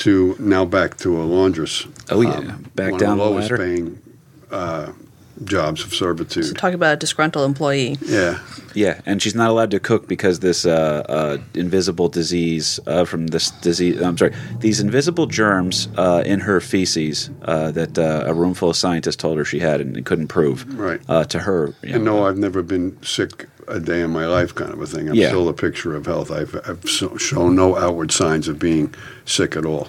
to now back to a laundress. Oh, yeah. Back one down of the the ladder. paying uh, jobs of servitude. So talk about a disgruntled employee. yeah, yeah, and she's not allowed to cook because this uh, uh, invisible disease uh, from this disease. I'm sorry, these invisible germs uh, in her feces uh, that uh, a room full of scientists told her she had and couldn't prove. Right. Uh, to her, you and no, I've never been sick a day in my life, kind of a thing. I'm Yeah. still a picture of health. I've, I've so, shown no outward signs of being sick at all.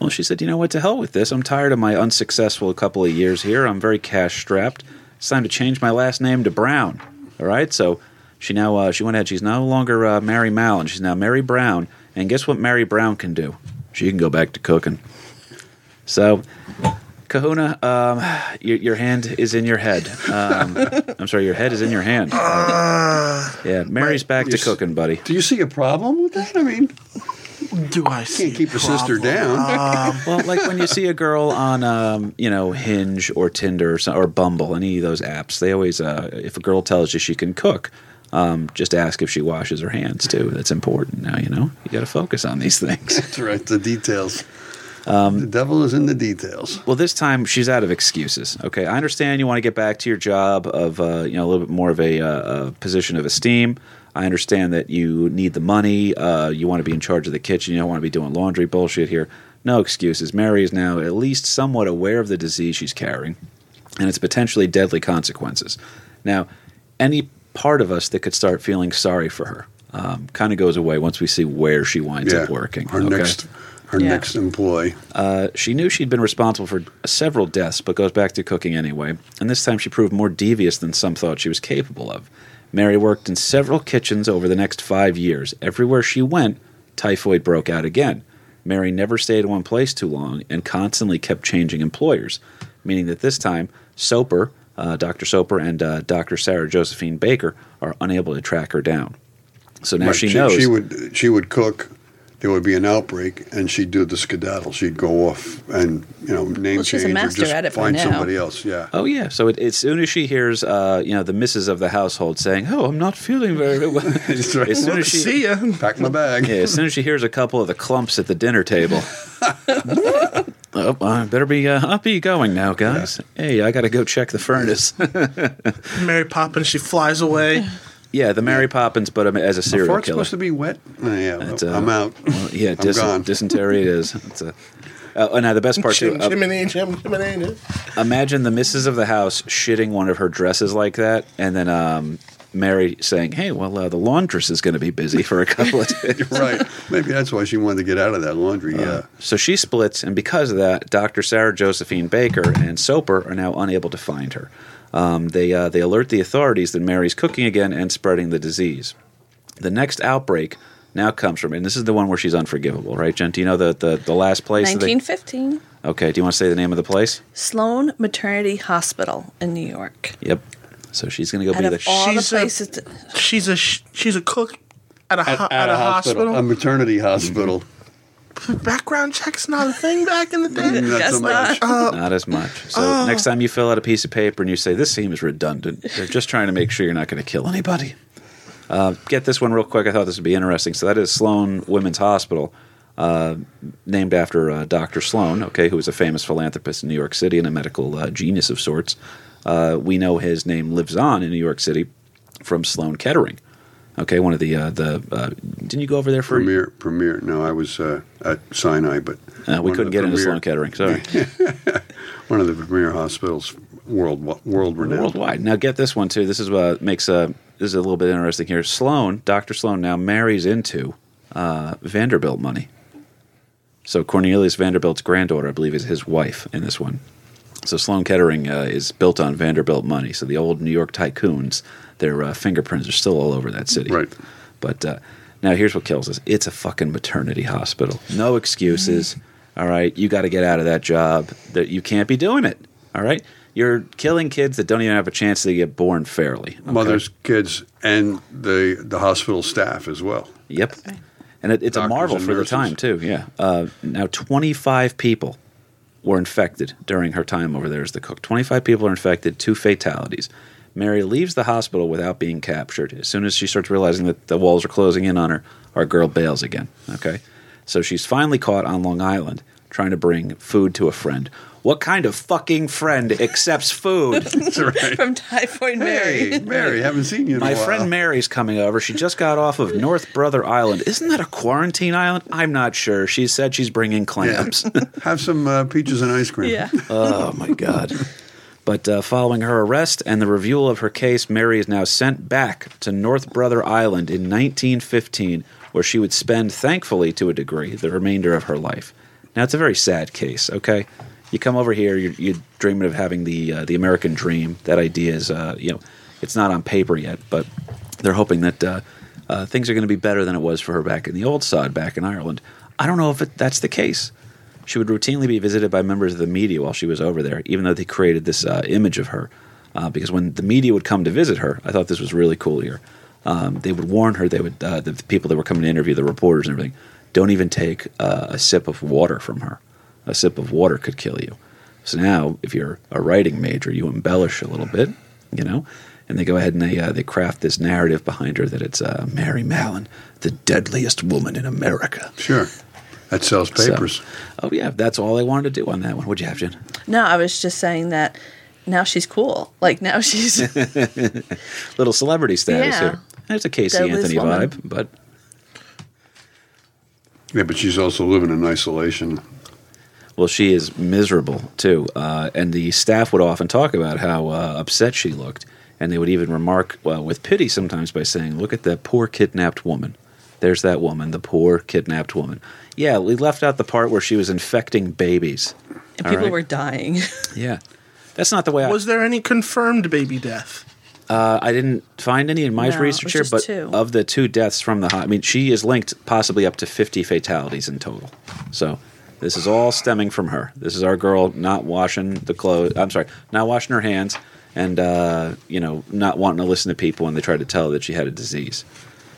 Well, she said, you know what, to hell with this. I'm tired of my unsuccessful couple of years here. I'm very cash strapped. It's time to change my last name to Brown. All right, so she now uh, she went ahead. She's no longer uh, Mary Mallon. She's now Mary Brown. And guess what Mary Brown can do? She can go back to cooking. So, Kahuna, um, your, your hand is in your head. Um, I'm sorry, your head is in your hand. yeah, Mary's back to cooking, buddy. Do you see a problem with that? I mean, Do I see can't keep a sister problem? down. Well, like when you see a girl on, um, you know, Hinge or Tinder or, so- or Bumble, any of those apps, they always, uh, if a girl tells you she can cook, um, just ask if she washes her hands too. That's important. Now you know you got to focus on these things. That's right. The details. Um, the devil is in the details. Well, this time she's out of excuses. Okay, I understand you want to get back to your job of, uh, you know, a little bit more of a, uh, a position of esteem. I understand that you need the money. Uh, you want to be in charge of the kitchen. You don't want to be doing laundry bullshit here. No excuses. Mary is now at least somewhat aware of the disease she's carrying and its potentially deadly consequences. Now, any part of us that could start feeling sorry for her um, kind of goes away once we see where she winds Yeah, up working. Her okay? next, her Yeah. next employee. Uh, she knew she'd been responsible for several deaths, but goes back to cooking anyway. And this time she proved more devious than some thought she was capable of. Mary worked in several kitchens over the next five years. Everywhere she went, typhoid broke out again. Mary never stayed in one place too long and constantly kept changing employers, meaning that this time, Soper, uh, Dr. Soper, and uh, Dr. Sarah Josephine Baker are unable to track her down. So now Right, she knows. She would she would cook. There would be an outbreak, and she'd do the skedaddle. She'd go off and you know name Well, she's a change or master just at it find somebody else. Yeah. Oh yeah. So it, as soon as she hears, uh, you know, the misses of the household saying, "Oh, I'm not feeling very well," as soon as she, See ya. Pack my bag. yeah, as soon as she hears a couple of the clumps at the dinner table, oh, I better be uh, up be going now, guys. Hey, I got to go check the furnace. Mary Poppins, she flies away. Yeah, the Mary Poppins, but as a serial fart's killer. supposed to be wet. Oh, yeah, I'm out. Well, yeah, I'm dys- gone. dysentery it is. It's a, uh, and now the best part too. Chim, uh, chimney, chim, chimney. imagine the missus of the house shitting one of her dresses like that, and then um, Mary saying, "Hey, well, uh, the laundress is going to be busy for a couple of days." right. Maybe that's why she wanted to get out of that laundry. Uh, yeah. So she splits, and because of that, Dr. Sarah Josephine Baker and Soper are now unable to find her. Um, they uh, they alert the authorities that Mary's cooking again and spreading the disease. The next outbreak now comes from, and this is the one where she's unforgivable, right, Jen? Do you know the the, the last place? that they- 1915, okay. Do you want to say the name of the place? Sloan Maternity Hospital in New York. Yep. So she's going to go Out be of the. all the She's a- places, to, She's a she's a cook at a ho- at, a, hospital. A maternity hospital. Background checks not a thing back in the day. Not guess so much. not. Not as much. So next time you fill out a piece of paper and you say this seems redundant, they're just trying to make sure you're not going to kill anybody. Uh, get this one real quick. I thought this would be interesting. So that is Sloan Women's Hospital, uh, named after uh, Dr. Sloan, okay, who was a famous philanthropist in New York City and a medical uh, genius of sorts. Uh, we know his name lives on in New York City from Sloan Kettering. Okay, one of the uh, the uh, didn't you go over there for? Premier, premier. No, I was uh, at Sinai, but Uh, we couldn't get into Sloan Kettering. Sorry. One of the premier hospitals, world world renowned. worldwide. Now get this one too. This is what makes a this is a little bit interesting here. Sloan, Doctor Sloan, now marries into uh, Vanderbilt money. So Cornelius Vanderbilt's granddaughter, I believe, is his wife in this one. So Sloan Kettering uh, is built on Vanderbilt money. So the old New York tycoons, their uh, fingerprints are still all over that city. Right. But uh, now here's what kills us: it's a fucking maternity hospital. No excuses. All right, you got to get out of that job. That you can't be doing it. All right, you're killing kids that don't even have a chance to get born fairly. okay? Mothers, kids, and the the hospital staff as well. Yep. And it, it's a marvel and for the time too. Yeah. Uh, now, 25 people were infected during her time over there as the cook. 25 people are infected, two fatalities. Mary leaves the hospital without being captured. As soon as she starts realizing that the walls are closing in on her, our girl bails again. Okay. So she's finally caught on Long Island trying to bring food to a friend. What kind of fucking friend accepts food? from Typhoid Mary. Hey, Mary, haven't seen you in My a while. friend Mary's coming over. She just got off of North Brother Island. Isn't that a quarantine island? I'm not sure. She said she's bringing Yeah. clams. Have some uh, peaches and ice cream. Yeah. oh my god. But uh, following her arrest and the review of her case, Mary is now sent back to North Brother Island in 1915, where she would spend, thankfully to a degree, the remainder of her life. Now, it's a very sad case, okay? You come over here, you're, you're dreaming of having the uh, the American dream. That idea is, uh, you know, it's not on paper yet, but they're hoping that uh, uh, things are going to be better than it was for her back in the old sod, back in Ireland. I don't know if it, that's the case. She would routinely be visited by members of the media while she was over there, even though they created this uh, image of her. Uh, because when the media would come to visit her, I thought this was really cool here. Um, they would warn her. They would uh, the people that were coming to interview the reporters and everything. Don't even take uh, a sip of water from her. A sip of water could kill you. So now, if you're a writing major, you embellish a little bit, you know, and they go ahead and they uh, they craft this narrative behind her that it's uh, Mary Mallon, the deadliest woman in America. Sure. That sells So- papers. oh yeah, that's all I wanted to do on that one. What'd you have, Jen? No, I was just saying that now she's cool. Like now she's Little celebrity status Yeah. here. There's a Casey Deadliest Anthony woman. vibe, but Yeah, but she's also living in isolation. well, she is miserable too. Uh, and the staff would often talk about how uh, upset she looked, and they would even remark well, with pity sometimes by saying, "Look at that poor kidnapped woman." There's that woman, the poor kidnapped woman. Yeah, we left out the part where she was infecting babies. and people right? were dying. Yeah, that's not the way I. Was there any confirmed baby death? Uh, I didn't find any in my No, research here, but two. of the two deaths from the hot, I mean, she is linked possibly up to 50 fatalities in total. So this is all stemming from her. This is our girl not washing the clothes. I'm sorry, not washing her hands, and uh, you know, not wanting to listen to people when they tried to tell her that she had a disease.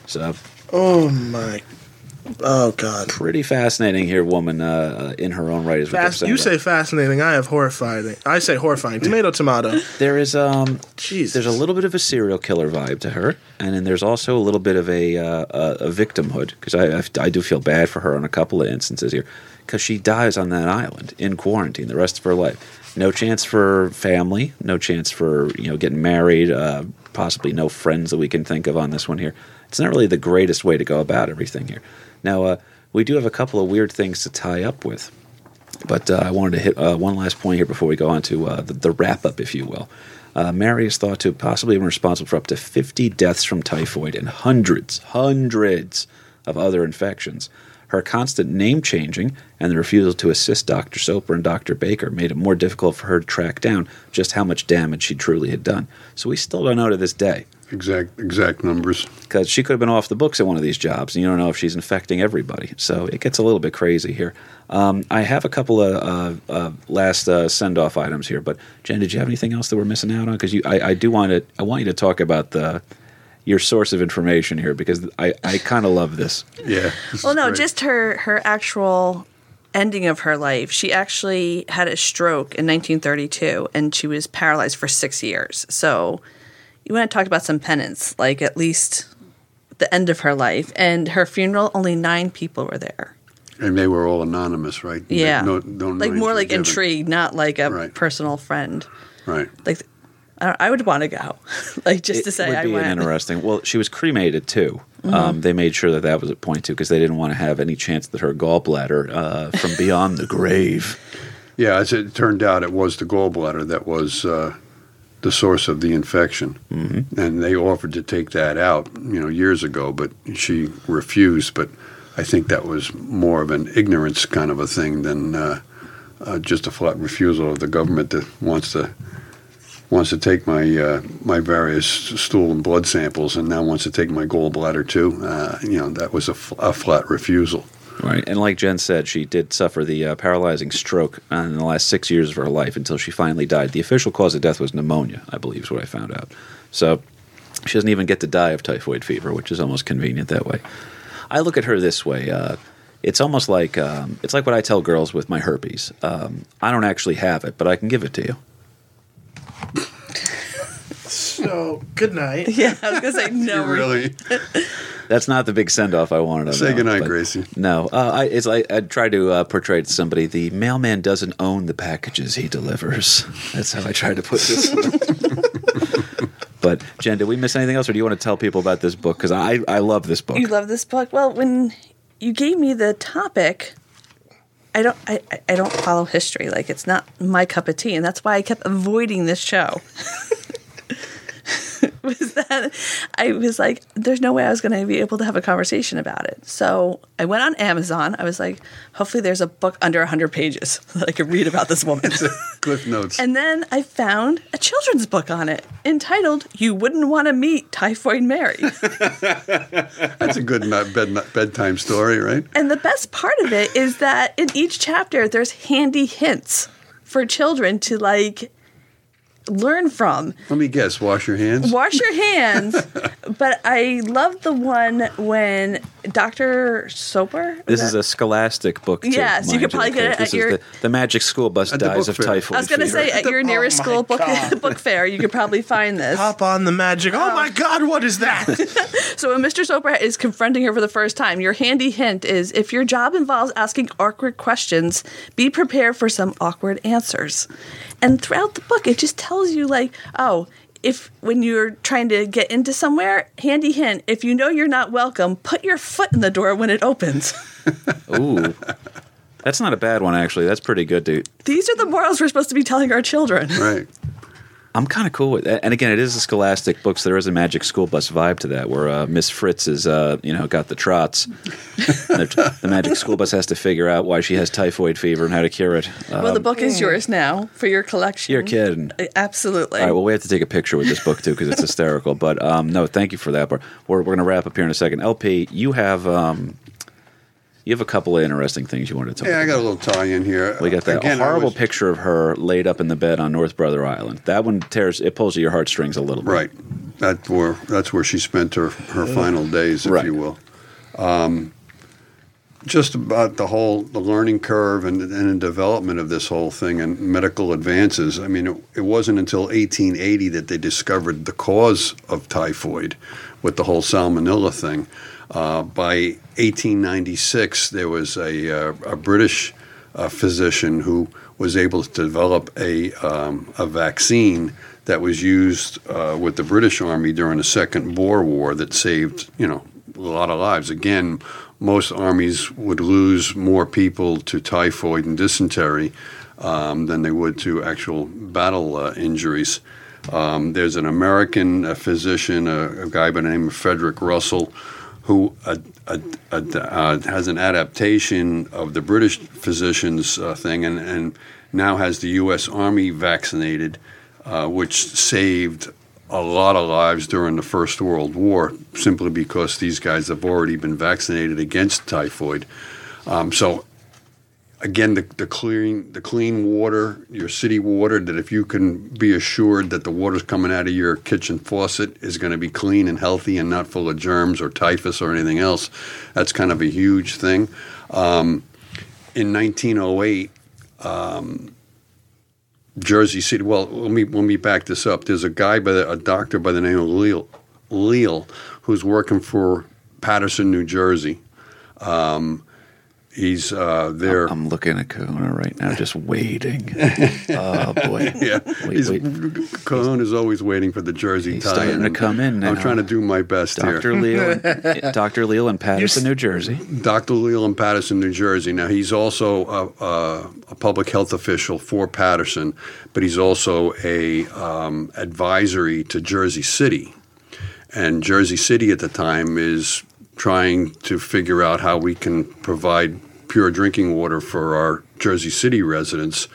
So Oh my! Oh God! pretty fascinating here, woman uh, in her own right. Is what they're saying you say fascinating. I have horrifying. I say horrifying. Tomato, tomato. there is um Jesus. There's a little bit of a serial killer vibe to her, and then there's also a little bit of a uh, a, a victimhood because I, I I do feel bad for her on a couple of instances here because she dies on that island in quarantine the rest of her life. No chance for family, no chance for you know getting married, uh, possibly no friends that we can think of on this one here. It's not really the greatest way to go about everything here. Now, uh, we do have a couple of weird things to tie up with, but uh, I wanted to hit uh, one last point here before we go on to uh, the, the wrap up, if you will. Uh, Mary is thought to have possibly been responsible for up to 50 deaths from typhoid and hundreds, hundreds of other infections. Her constant name changing and the refusal to assist Dr. Soper and Dr. Baker made it more difficult for her to track down just how much damage she truly had done. So we still don't know to this day Exact exact numbers. because she could have been off the books at one of these jobs, and you don't know if she's infecting everybody. So it gets a little bit crazy here. Um, I have a couple of uh, uh, last uh, send off items here, but Jen, did you have anything else that we're missing out on? Because you, I, I do want to, I want you to talk about the your source of information here because I, I kind of love this. Yeah. this Well, no, great. just her her actual ending of her life. She actually had a stroke in 1932, and she was paralyzed for six years. So you want to talk about some penance, like at least the end of her life. And her funeral, only nine people were there. and they were all anonymous, right? Yeah, No, no like more like given. intrigue, not like a Right. personal friend. Right. Like I, I would want to go, like just to say would I be went. an interesting. Well, she was cremated too. Mm-hmm. Um, they made sure that that was a point too because they didn't want to have any chance that her gallbladder uh, from beyond the grave. Yeah, as it turned out, it was the gallbladder that was uh, the source of the infection, mm-hmm. and they offered to take that out, you know, years ago, but she refused. But I think that was more of an ignorance kind of a thing than uh, uh, just a flat refusal of the government that wants to wants to take my uh, my various stool and blood samples, and now wants to take my gallbladder too. Uh, you know, that was a, f- a flat refusal. Right, and like Jen said, she did suffer the uh, paralyzing stroke uh, in the last six years of her life until she finally died. The official cause of death was pneumonia, I believe, is what I found out. So she doesn't even get to die of typhoid fever, which is almost convenient that way. I look at her this way. Uh, it's almost like um, it's like what I tell girls with my herpes. Um, I don't actually have it, but I can give it to you. So good night. yeah, I was gonna say no. Really? That's not the big send off I wanted. to Say know, goodnight, but- Gracie. No, uh, I, it's like I try to uh, portray to somebody the mailman doesn't own the packages he delivers. That's how I try to put this. but Jen, did we miss anything else, or do you want to tell people about this book? Because I I love this book. You love this book. Well, when you gave me the topic, I don't I, I- I don't follow history. Like it's not my cup of tea, and that's why I kept avoiding this show. was that I was like, there's no way I was going to be able to have a conversation about it. So I went on Amazon. I was like, hopefully there's a book under 100 pages that I could read about this woman. Cliff notes. and then I found a children's book on it entitled "You Wouldn't Want to Meet Typhoid Mary." That's a good not bed, not bedtime story, right? And the best part of it is that in each chapter, there's handy hints for children to like learn from. Let me guess. Wash your hands. Wash your hands. but I love the one when Dr. Soper. This is a scholastic book. Too, Yes, you could probably okay? get it at your- the, the Magic School Bus dies of fair. typhoid. I was going to say at your Oh nearest my school book, book fair, you could probably find this. Hop on the magic. Oh, oh. my God, what is that? So when Mr. Soper is confronting her for the first time, your handy hint is if your job involves asking awkward questions, be prepared for some awkward answers. And throughout the book, it just tells you like, oh, if when you're trying to get into somewhere, handy hint, if you know you're not welcome, put your foot in the door when it opens. Ooh, that's not a bad one actually. That's pretty good, dude. These are the morals we're supposed to be telling our children. Right. I'm kind of cool with that. And again, it is a scholastic book, so there is a Magic School Bus vibe to that, where uh, Miss Fritz is, uh, you know, got the trots. the, the Magic School Bus has to figure out why she has typhoid fever and how to cure it. Uh, well, the book is yours now for your collection. you're kidding. Absolutely. All right, well, we have to take a picture with this book too because it's hysterical. But um, no, thank you for that. But we're, we're going to wrap up here in a second. LP, you have um, you have a couple of interesting things you want to talk. About. Yeah, I got a little tie-in here. We got that Again, horrible was- picture of her laid up in the bed on North Brother Island. That one tears. It pulls at your heartstrings a little bit. Right. That's where that's where she spent her, her final days, if Right. you will. Um, just about the whole the learning curve and, and the development of this whole thing and medical advances. I mean, it, it wasn't until 1880 that they discovered the cause of typhoid with the whole salmonella thing. Uh, by 1896, there was a, uh, a British uh, physician who was able to develop a um, a vaccine that was used uh, with the British Army during the Second Boer War that saved you know a lot of lives. Again, most armies would lose more people to typhoid and dysentery um, than they would to actual battle uh, injuries. Um, there's an American physician, a, a, guy by the name of Frederick Russell, who uh, has an adaptation of the British physicians uh, thing and, and, now has the U.S. Army vaccinated, uh, which saved a lot of lives during the First World War simply because these guys have already been vaccinated against typhoid. Um, so again the, the clean the clean water your city water that if you can be assured that the water's coming out of your kitchen faucet is going to be clean and healthy and not full of germs or typhus or anything else that's kind of a huge thing. Um, in 1908 um, Jersey City well let me let me back this up. There's a guy by the, a doctor by the name of Leal, Leal who's working for Paterson New Jersey. Um, He's uh, there. I'm looking at Kahuna right now, just waiting. oh boy, yeah. Wait, He's, wait. Kahuna is always waiting for the Jersey He's tie. starting to come in now. I'm trying to do my best Dr. here. Leal, Dr. Leal in Paterson, New Jersey. Dr. Leal in Paterson, New Jersey. Now he's also a, a, a public health official for Paterson, but he's also a um, advisory to Jersey City, and Jersey City at the time is trying to figure out how we can provide pure drinking water for our Jersey City residents.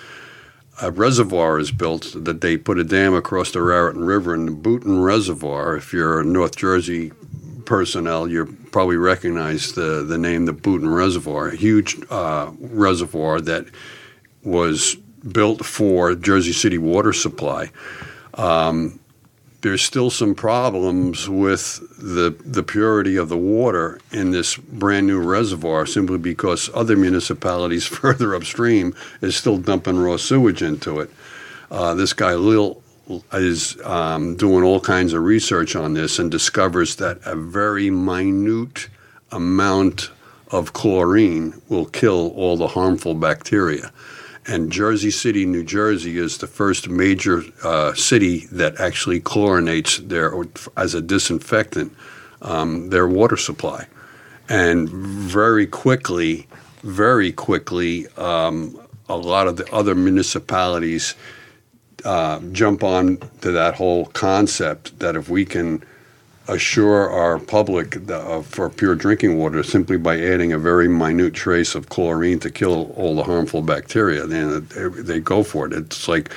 A reservoir is built that they put a dam across the Raritan River in the Boonton Reservoir. If you're a North Jersey personnel, you probably recognize the, the name the Boonton Reservoir, a huge uh, reservoir that was built for Jersey City water supply. Um, there's still some problems with the the purity of the water in this brand new reservoir simply because other municipalities further upstream is still dumping raw sewage into it. Uh, this guy Lil is um, doing all kinds of research on this and discovers that a very minute amount of chlorine will kill all the harmful bacteria. And Jersey City, New Jersey, is the first major uh, city that actually chlorinates their, as a disinfectant, um, their water supply. And very quickly, very quickly, um, a lot of the other municipalities uh, jump on to that whole concept that if we can assure our public uh, for pure drinking water simply by adding a very minute trace of chlorine to kill all the harmful bacteria. They, they go for it. It's like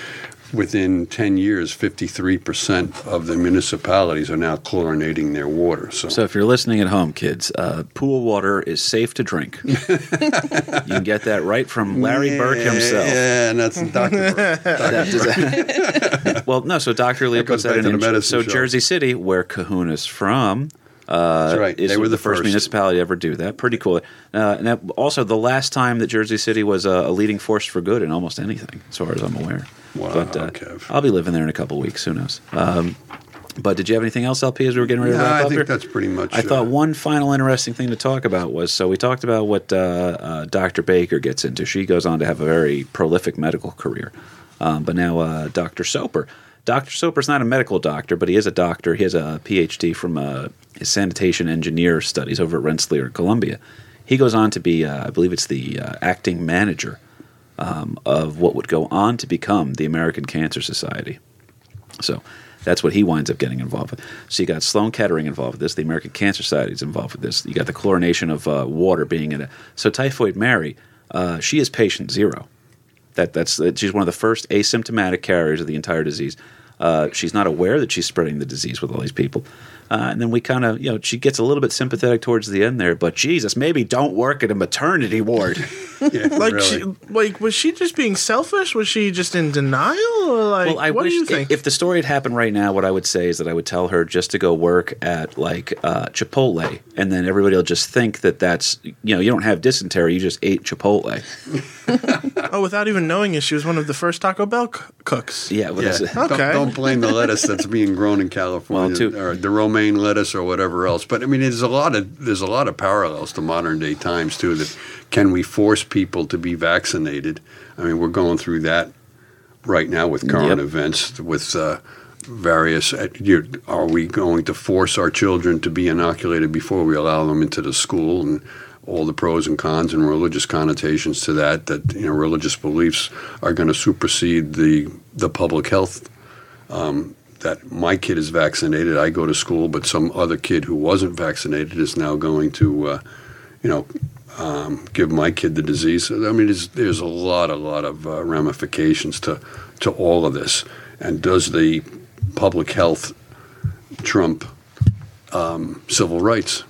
within 10 years, 53% of the municipalities are now chlorinating their water. So, so if you're listening at home, kids, uh, pool water is safe to drink. you can get that right from Larry yeah, Burke himself. Yeah, and that's Dr. Burke. Dr. Burke. well, no, so Dr. Lee puts that in. So show. Jersey City, where Kahuna's from, uh, That's right. They were the first, municipality to ever do that. Pretty cool. Uh, and that, also, the last time that Jersey City was a, a, leading force for good in almost anything, as far as I'm aware. Wow, but uh, Kev. I'll be living there in a couple weeks. Who knows? Um, but did you have anything else, LP, as we were getting ready to wrap I up think here? that's pretty much. I thought uh, one final interesting thing to talk about was so we talked about what uh, uh, Dr. Baker gets into. She goes on to have a very prolific medical career. Um, but now uh, Dr. Soper. Dr. Soper's not a medical doctor, but he is a doctor. He has a PhD from uh, his sanitation engineer studies over at Rensselaer in Columbia. He goes on to be, uh, I believe it's the uh, acting manager um, of what would go on to become the American Cancer Society. So that's what he winds up getting involved with. So you got Sloan Kettering involved with this. The American Cancer Society is involved with this. You got the chlorination of uh, water being in it. So Typhoid Mary, uh, she is patient zero. That that's she's one of the first asymptomatic carriers of the entire disease. Uh, she's not aware that she's spreading the disease with all these people. Uh, and then we kind of, you know, she gets a little bit sympathetic towards the end there. But Jesus, maybe don't work at a maternity ward. yeah, Like, really. she, like, was she just being selfish? Was she just in denial? Or like, well, I what wish do you think? if the story had happened right now, what I would say is that I would tell her just to go work at like uh, Chipotle, and then everybody will just think that that's you know you don't have dysentery, you just ate Chipotle. oh, without even knowing it, she was one of the first Taco Bell c- cooks. Yeah, but yeah. that's- Don't, Okay. don't don't blame the lettuce that's being grown in California Well, too- or the romaine lettuce or whatever else. But I mean, there's a lot of there's a lot of parallels to modern day times too. That can we force people to be vaccinated? I mean, we're going through that right now with current Yep. events with. Uh, Various, uh, are we going to force our children to be inoculated before we allow them into the school, and all the pros and cons and religious connotations to that? That you know, religious beliefs are going to supersede the the public health that my kid is vaccinated. I go to school, but some other kid who wasn't vaccinated is now going to, uh, you know, um, give my kid the disease. I mean, there's, a lot, a lot of uh, ramifications to to all of this. And does the public health trump um, civil rights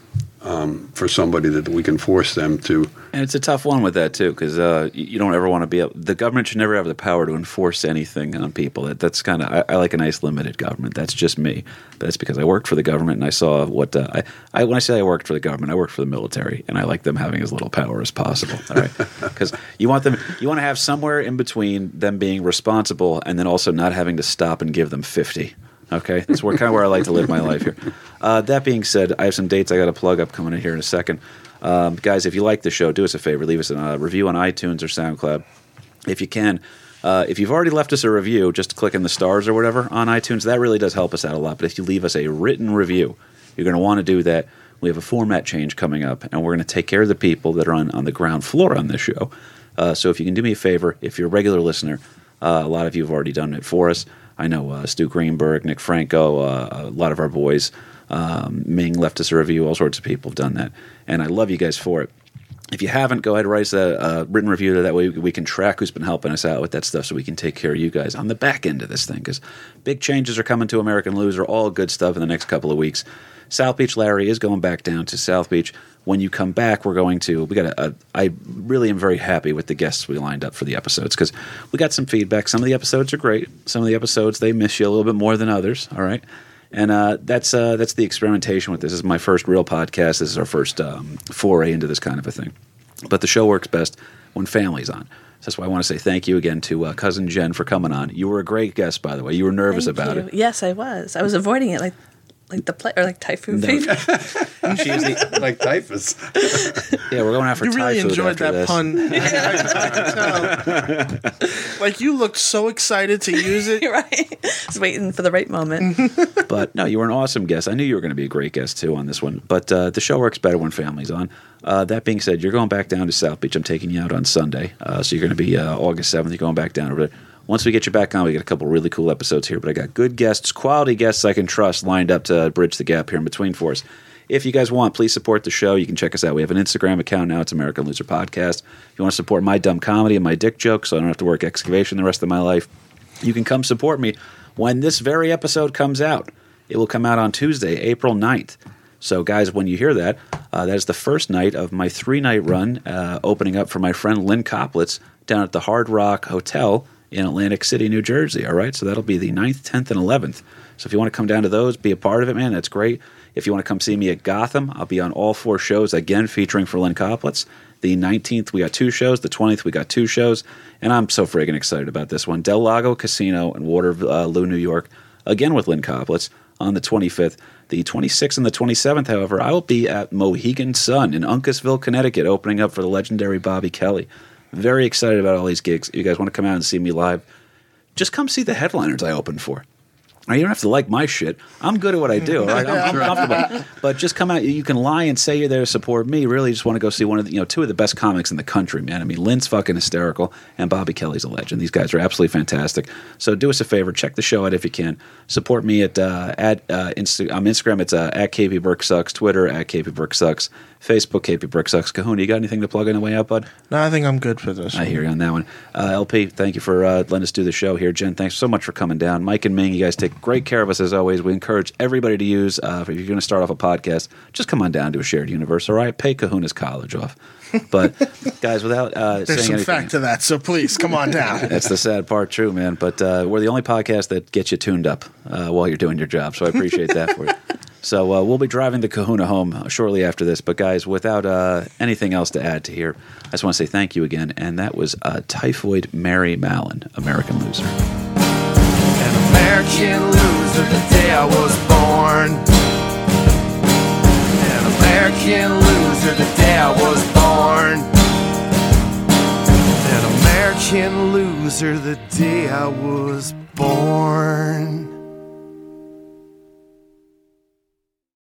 um, for somebody that we can force them to? And it's a tough one with that too, because uh, you don't ever want to be. Able, the government should never have the power to enforce anything on people. That, that's kind of. I, I like a nice limited government. That's just me. That's because I worked for the government and I saw what. Uh, I, I when I say I worked for the government, I worked for the military, and I like them having as little power as possible. All right, because you want them. You want to have somewhere in between them being responsible and then also not having to stop and give them fifty. Okay, that's where kind of where I like to live my life here. Uh, that being said, I have some dates I got to plug up coming in here in a second. Um, guys, if you like the show, do us a favor, leave us a uh, review on iTunes or SoundCloud if you can. Uh, if you've already left us a review, just clicking the stars or whatever on iTunes, that really does help us out a lot. But if you leave us a written review, you're going to want to do that. We have a format change coming up, and we're going to take care of the people that are on, on the ground floor on this show. Uh, so if you can do me a favor, if you're a regular listener, uh, a lot of you have already done it for us. I know uh, Stu Greenberg, Nick Franco, uh, a lot of our boys. Um, Ming left us a review. All sorts of people have done that, and I love you guys for it. If you haven't, go ahead and write us a, written review. That way we can track who's been helping us out with that stuff so we can take care of you guys on the back end of this thing. Because big changes are coming to American Loser, all good stuff in the next couple of weeks. South Beach Larry is going back down to South Beach. When you come back, we're going to. We got a. a I really am very happy with the guests we lined up for the episodes because we got some feedback. Some of the episodes are great. Some of the episodes they miss you a little bit more than others. All right, and uh, that's uh, that's the experimentation with this. This is my first real podcast. This is our first um, foray into this kind of a thing. But the show works best when family's on. So that's why I want to say thank you again to uh, cousin Jen for coming on. You were a great guest, by the way. You were nervous Thank about you. it. Yes, I was. I was avoiding it like like the play or like typhoon fever. She was the- like typhus. yeah, we're going out for You really enjoyed after that this. pun. I, I. Like you looked so excited to use it. right. Just waiting for the right moment. But no, you were an awesome guest. I knew you were going to be a great guest too on this one. But uh, the show works better when family's on. Uh, that being said, you're going back down to South Beach. I'm taking you out on Sunday, uh, so you're going to be uh, August 7th. You're going back down over there. Once we get you back on, we got a couple really cool episodes here. But I got good guests, quality guests I can trust lined up to bridge the gap here in between for us. If you guys want, please support the show. You can check us out. We have an Instagram account now. It's American Loser Podcast. If you want to support my dumb comedy and my dick jokes, so I don't have to work excavation the rest of my life, you can come support me when this very episode comes out. It will come out on Tuesday, April 9th. So, guys, when you hear that, uh, that is the first night of my three night run uh, opening up for my friend Lynn Koplitz down at the Hard Rock Hotel in Atlantic City, New Jersey. All right. So, that'll be the 9th, 10th, and 11th. So, if you want to come down to those, be a part of it, man, that's great. If you want to come see me at Gotham, I'll be on all four shows again featuring for Lynn Koplitz. The 19th, we got two shows. The 20th, we got two shows. And I'm so friggin' excited about this one. Del Lago Casino in Waterloo, New York, again with Lynn Koplitz on the 25th. The 26th and the 27th, however, I will be at Mohegan Sun in Uncasville, Connecticut, opening up for the legendary Bobby Kelly. Very excited about all these gigs. You guys want to come out and see me live? Just come see the headliners I opened for. Now, you don't have to like my shit. I'm good at what I do. Right? I'm, I'm comfortable. But just come out. You can lie and say you're there to support me. Really, just want to go see one of the, you know two of the best comics in the country, man. I mean, Lynn's fucking hysterical, and Bobby Kelly's a legend. These guys are absolutely fantastic. So do us a favor, check the show out if you can. Support me at uh, at uh, Insta- on Instagram. It's uh, at KP Burke Sucks. Twitter at KP Burke Sucks. Facebook KP Burke Sucks. Kahuna, you got anything to plug on the way out, bud? No, I think I'm good for this. I hear you on that one. Uh, LP, thank you for uh, letting us do the show here. Jen, thanks so much for coming down. Mike and Ming, you guys take great care of us as always. We encourage everybody to use, uh, if you're going to start off a podcast, just come on down to a shared universe, all right? Pay Kahuna's college off. But, guys, without uh, There's saying some anything, fact to that, so please come on down. that's the sad part, true, man. But uh, we're the only podcast that gets you tuned up uh, while you're doing your job, so I appreciate that for you. So uh, we'll be driving the kahuna home shortly after this. But, guys, without uh, anything else to add to here, I just want to say thank you again. And that was uh, Typhoid Mary Mallon, American Loser. An American loser the day I was born. An American loser the day I was born. An American loser the day I was born.